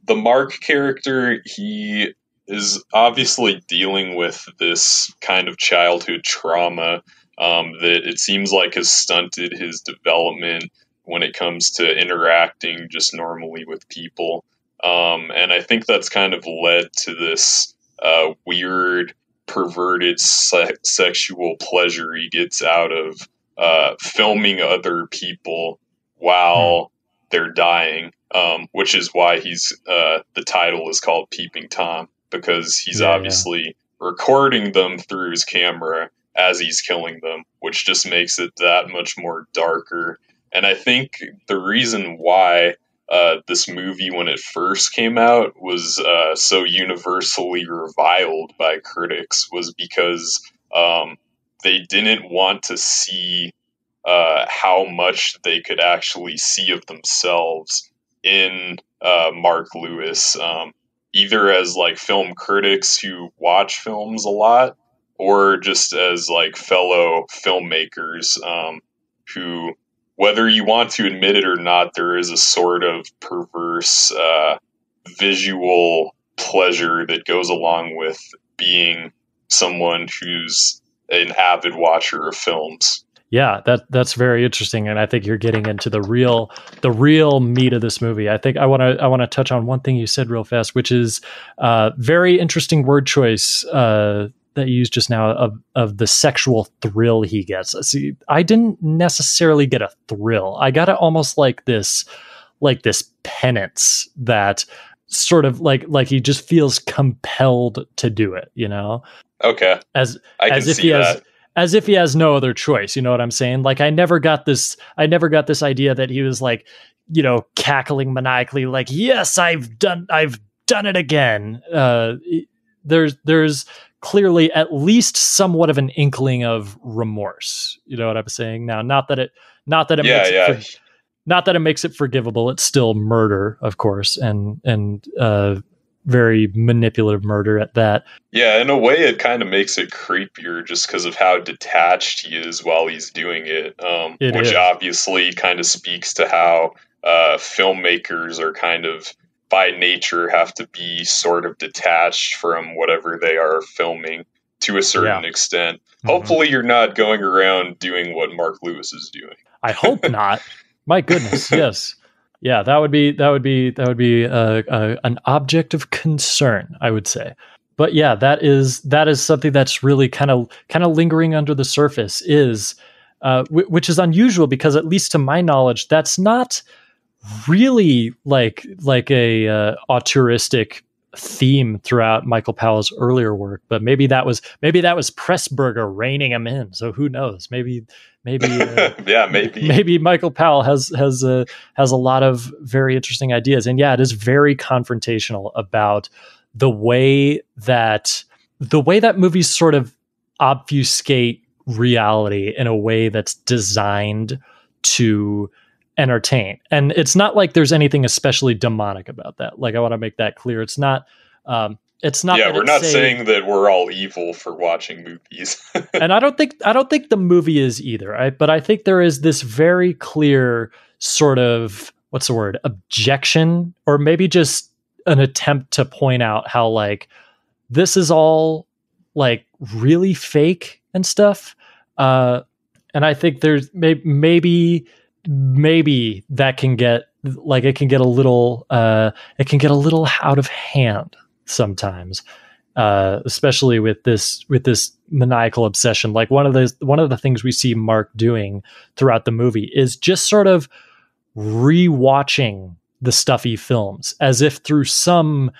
the mark character he is obviously dealing with this kind of childhood trauma um, that it seems like has stunted his development when it comes to interacting just normally with people um, and I think that's kind of led to this uh, weird, perverted se- sexual pleasure he gets out of uh, filming other people while mm. they're dying, um, which is why he's uh, the title is called Peeping Tom because he's yeah, obviously yeah. recording them through his camera as he's killing them, which just makes it that much more darker. And I think the reason why uh, this movie, when it first came out, was uh, so universally reviled by critics was because um, they didn't want to see uh, how much they could actually see of themselves in uh, Mark Lewis, um, either as like film critics who watch films a lot, or just as like fellow filmmakers um, who whether you want to admit it or not, there is a sort of perverse uh, visual pleasure that goes along with being someone who's an avid watcher of films. Yeah, that that's very interesting, and I think you're getting into the real the real meat of this movie. I think I want to I want to touch on one thing you said real fast, which is uh, very interesting word choice uh, that you used just now of of the sexual thrill he gets. See, I didn't necessarily get a thrill. I got it almost like this like this penance that sort of like like he just feels compelled to do it, you know? Okay. As as if he that. has as if he has no other choice, you know what I'm saying? Like I never got this I never got this idea that he was like, you know, cackling maniacally like, "Yes, I've done I've done it again." Uh there's there's clearly at least somewhat of an inkling of remorse. You know what I'm saying? Now, not that it, not that it yeah, makes yeah. it, for, not that it makes it forgivable. It's still murder, of course, and and uh, very manipulative murder at that. Yeah, in a way, it kind of makes it creepier just because of how detached he is while he's doing it, um, it which is. obviously kind of speaks to how uh, filmmakers are kind of by nature have to be sort of detached from whatever they are filming to a certain Yeah. extent. Mhm. Hopefully, you're not going around doing what Mark Lewis is doing. I hope [LAUGHS] not. My goodness, yes, yeah, that would be that would be that would be uh, uh, an object of concern, I would say. But yeah, that is that is something that's really kind of kind of lingering under the surface is, uh, w- which is unusual because at least to my knowledge, that's not really like like a uh, auteuristic theme throughout Michael Powell's earlier work. But maybe that was maybe that was Pressburger reining him in. So who knows? Maybe maybe. Uh, [LAUGHS] yeah, maybe. maybe Michael Powell has has a has a lot of very interesting ideas, and yeah, it is very confrontational about the way that the way that movies sort of obfuscate reality in a way that's designed to entertain. And it's not like there's anything especially demonic about that. Like I want to make that clear. It's not. Um, it's not. yeah, we're not saying- saying that we're all evil for watching movies. [LAUGHS] and I don't think I don't think the movie is either. I, but I think there is this very clear sort of what's the word objection, or maybe just an attempt to point out how like this is all like really fake and stuff. Uh, and I think there's may- maybe maybe that can get like it can get a little uh, it can get a little out of hand sometimes uh, especially with this with this maniacal obsession. Like one of the one of the things we see Mark doing throughout the movie is just sort of rewatching the stuffy films as if through some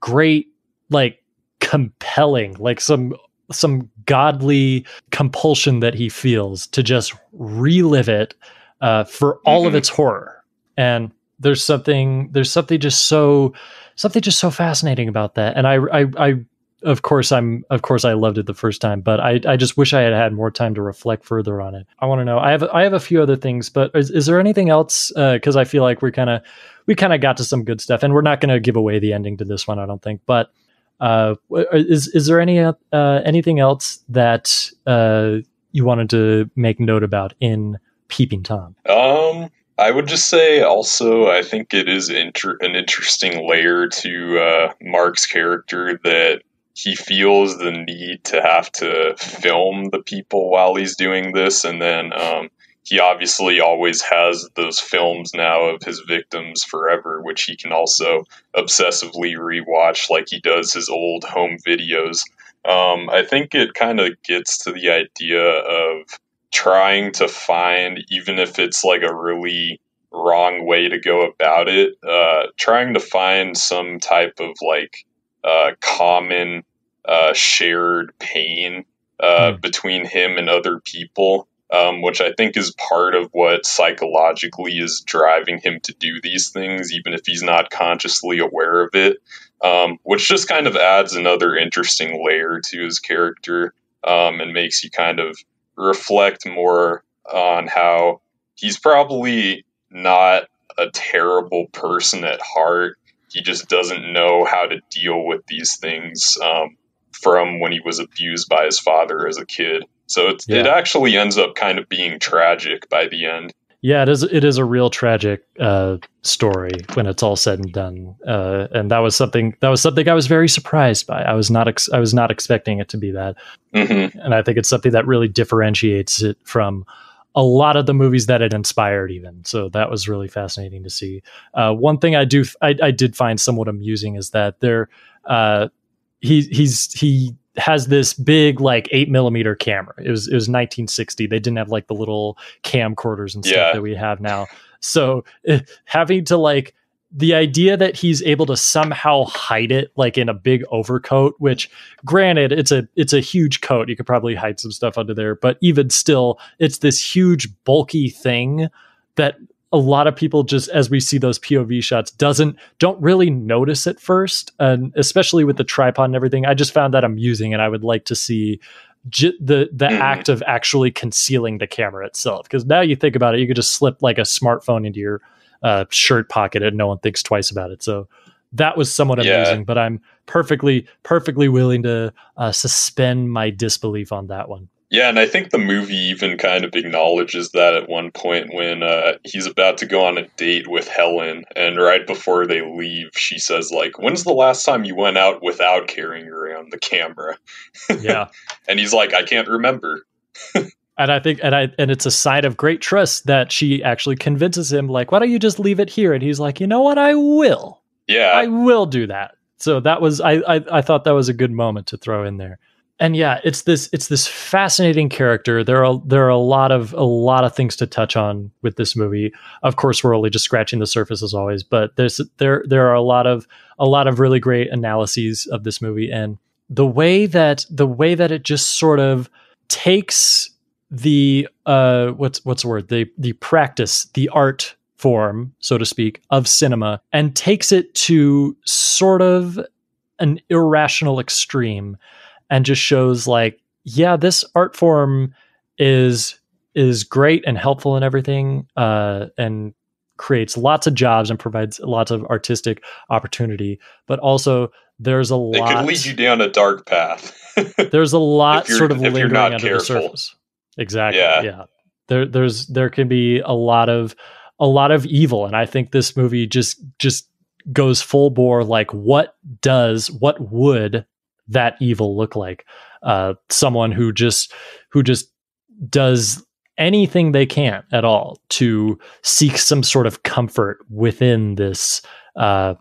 great like compelling like some some godly compulsion that he feels to just relive it uh, for all of Mhm. its horror. And there's something there's something just so something just so fascinating about that. And i i, I of course i'm of course i loved it the first time but i i just wish i had had more time to reflect further on it. I want to know i have i have a few other things but is, is there anything else because i feel like we're kind of we kind of got to some good stuff and we're not going to give away the ending to this one i don't think but uh is is there any uh anything else that uh you wanted to make note about in peeping tom Um, I would just say also, I think it is inter- an interesting layer to uh, Mark's character that he feels the need to have to film the people while he's doing this, and then um, he obviously always has those films now of his victims forever, which he can also obsessively rewatch, like he does his old home videos. Um, I think it kind of gets to the idea of trying to find, even if it's like a really wrong way to go about it, uh, trying to find some type of like uh, common uh, shared pain uh, Hmm. between him and other people. Um, which I think is part of what psychologically is driving him to do these things, even if he's not consciously aware of it. Um, which just kind of adds another interesting layer to his character um, and makes you kind of reflect more on how he's probably not a terrible person at heart. He just doesn't know how to deal with these things um, from when he was abused by his father as a kid. So it, it actually ends up kind of being tragic by the end. Yeah, it is. It is a real tragic uh, story when it's all said and done, uh, and that was something that was something I was very surprised by. I was not. Ex- I was not expecting it to be that, hmm and I think it's something that really differentiates it from a lot of the movies that it inspired. Even so, that was really fascinating to see. Uh, one thing I do, I, I did find somewhat amusing is that there, uh, he he's he has this big like eight millimeter camera. It was it was 1960. They didn't have like the little camcorders and stuff Yeah. that we have now. So eh, having to like the idea that he's able to somehow hide it like in a big overcoat, which granted it's a it's a huge coat. You could probably hide some stuff under there, but even still, it's this huge bulky thing that a lot of people just as we see those POV shots doesn't don't really notice at first, and especially with the tripod and everything. I just found that amusing, and I would like to see j- the the Mhm. act of actually concealing the camera itself. Because now you think about it, you could just slip like a smartphone into your uh, shirt pocket, and no one thinks twice about it. So that was somewhat Yeah. amusing, but I'm perfectly perfectly willing to uh, suspend my disbelief on that one. Yeah, and I think the movie even kind of acknowledges that at one point when uh, he's about to go on a date with Helen, and right before they leave, she says like, "When's the last time you went out without carrying around the camera. [LAUGHS] Yeah. and he's like, I can't remember. [LAUGHS] And I think, and I, and it's a sign of great trust that she actually convinces him, like, why don't you just leave it here? And he's like, you know what, I will, Yeah, I will do that. So that was, I, I, I thought that was a good moment to throw in there. And yeah, it's this, it's this fascinating character. There are, there are a lot of, a lot of things to touch on with this movie. Of course, we're only just scratching the surface as always, but there's, there, there are a lot of, a lot of really great analyses of this movie and the way that, the way that it just sort of takes the uh what's what's the word the the practice the art form so to speak of cinema and takes it to sort of an irrational extreme and just shows like yeah this art form is is great and helpful and everything uh and creates lots of jobs and provides lots of artistic opportunity but also there's a lot. it could lead you down a dark path. [LAUGHS] there's a lot sort of lingering under careful. the surface. Exactly. Yeah. Yeah. There there's there can be a lot of a lot of evil and I think this movie just just goes full bore like what does what would that evil look like? Uh someone who just who just does anything they can at all to seek some sort of comfort within this uh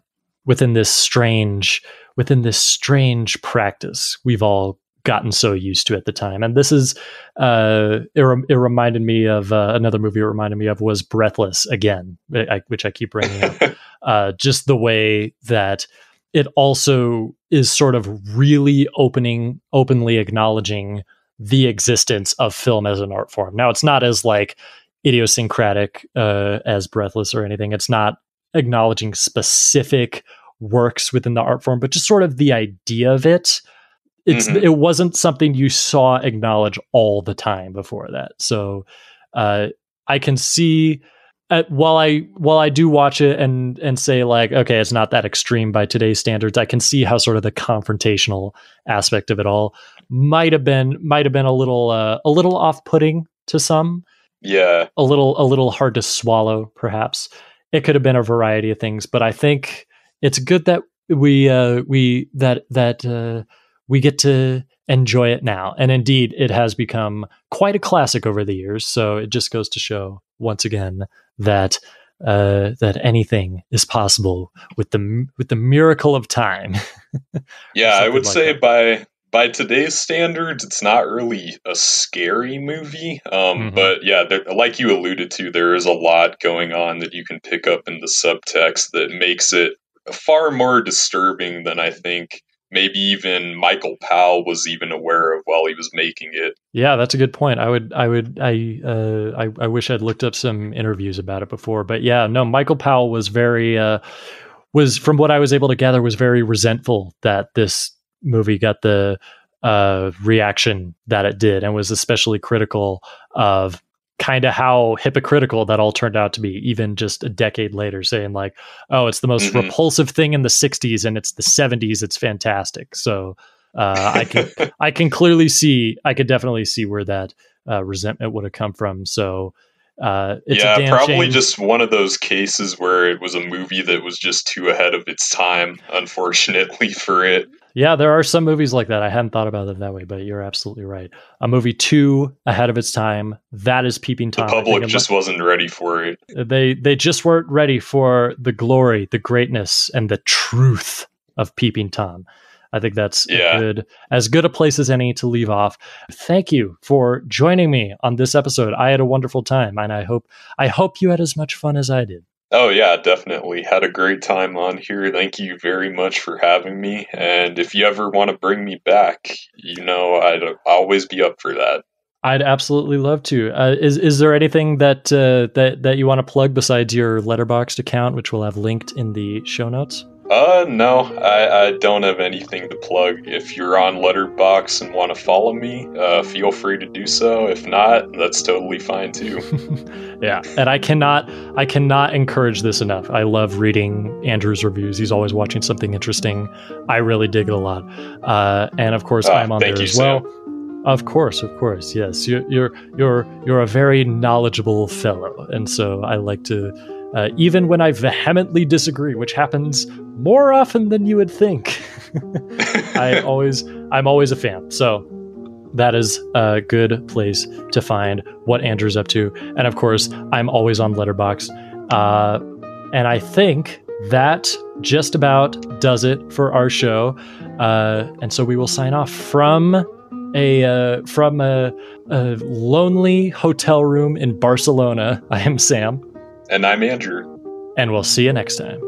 within this strange within this strange practice we've all gotten so used to at the time and this is uh it, rem- it reminded me of uh, another movie it reminded me of was breathless again I, which i keep bringing up [LAUGHS] uh just the way that it also is sort of really opening openly acknowledging the existence of film as an art form. Now it's not as like idiosyncratic uh as breathless or anything. It's not acknowledging specific works within the art form but just sort of the idea of it. It's Mhm. it wasn't something you saw acknowledge all the time before that. So uh i can see uh, while i while i do watch it and and say like okay it's not that extreme by today's standards i can see how sort of the confrontational aspect of it all might have been might have been a little uh, a little off-putting to some. Yeah, a little a little hard to swallow perhaps. It could have been a variety of things but i think it's good that we uh we that that uh we get to enjoy it now. And indeed it has become quite a classic over the years so it just goes to show once again that uh that anything is possible with the with the miracle of time [LAUGHS] yeah. I would like say that. by by today's standards, it's not really a scary movie. Um, Mhm. but yeah, there, like you alluded to, there is a lot going on that you can pick up in the subtext that makes it far more disturbing than I think maybe even Michael Powell was even aware of while he was making it. Yeah, that's a good point. I would, I would, I, uh, I, I wish I'd looked up some interviews about it before. But yeah, no, Michael Powell was very, uh, was from what I was able to gather, was very resentful that this movie got the uh, reaction that it did, and was especially critical of kind of how hypocritical that all turned out to be, even just a decade later, saying like, "Oh, it's the most Mhm. repulsive thing in the '60s, and it's the '70s. It's fantastic." So. Uh, I can [LAUGHS] I can clearly see I could definitely see where that uh, resentment would have come from. So uh, it's yeah, a damn probably shame. just one of those cases where it was a movie that was just too ahead of its time, unfortunately for it. Yeah, there are some movies like that. I hadn't thought about it that way, but you're absolutely right. A movie too ahead of its time. That is Peeping The Tom. Think public just wasn't ready for it. Uh, they they just weren't ready for the glory, the greatness, and the truth of Peeping Tom. I think that's Yeah. good as good a place as any to leave off. Thank you for joining me on this episode. I had a wonderful time, and I hope I hope you had as much fun as I did. Oh yeah, definitely. Had a great time on here. Thank you very much for having me. And if you ever want to bring me back, you know I'd always be up for that. I'd absolutely love to. Uh, is is there anything that uh, that that you want to plug besides your Letterboxd account, which we'll have linked in the show notes? Uh, no, I, I don't have anything to plug. If you're on Letterboxd and want to follow me, uh, feel free to do so. If not, that's totally fine too. [LAUGHS] yeah, and I cannot I cannot encourage this enough. I love reading Andrew's reviews. He's always watching something interesting. I really dig it a lot. Uh, and of course, Ah, I'm on thank there you, as well. Of course, of course, yes. You're you're you're you're a very knowledgeable fellow, and so I like to, uh, even when I vehemently disagree, which happens more often than you would think. [LAUGHS] I always I'm always a fan. So that is a good place to find what Andrew's up to. And of course, I'm always on Letterboxd. Uh, and I think that just about does it for our show. Uh, and so we will sign off from a uh, from a, a lonely hotel room in Barcelona. [LAUGHS] I am Sam, And I'm Andrew. and we'll see you next time.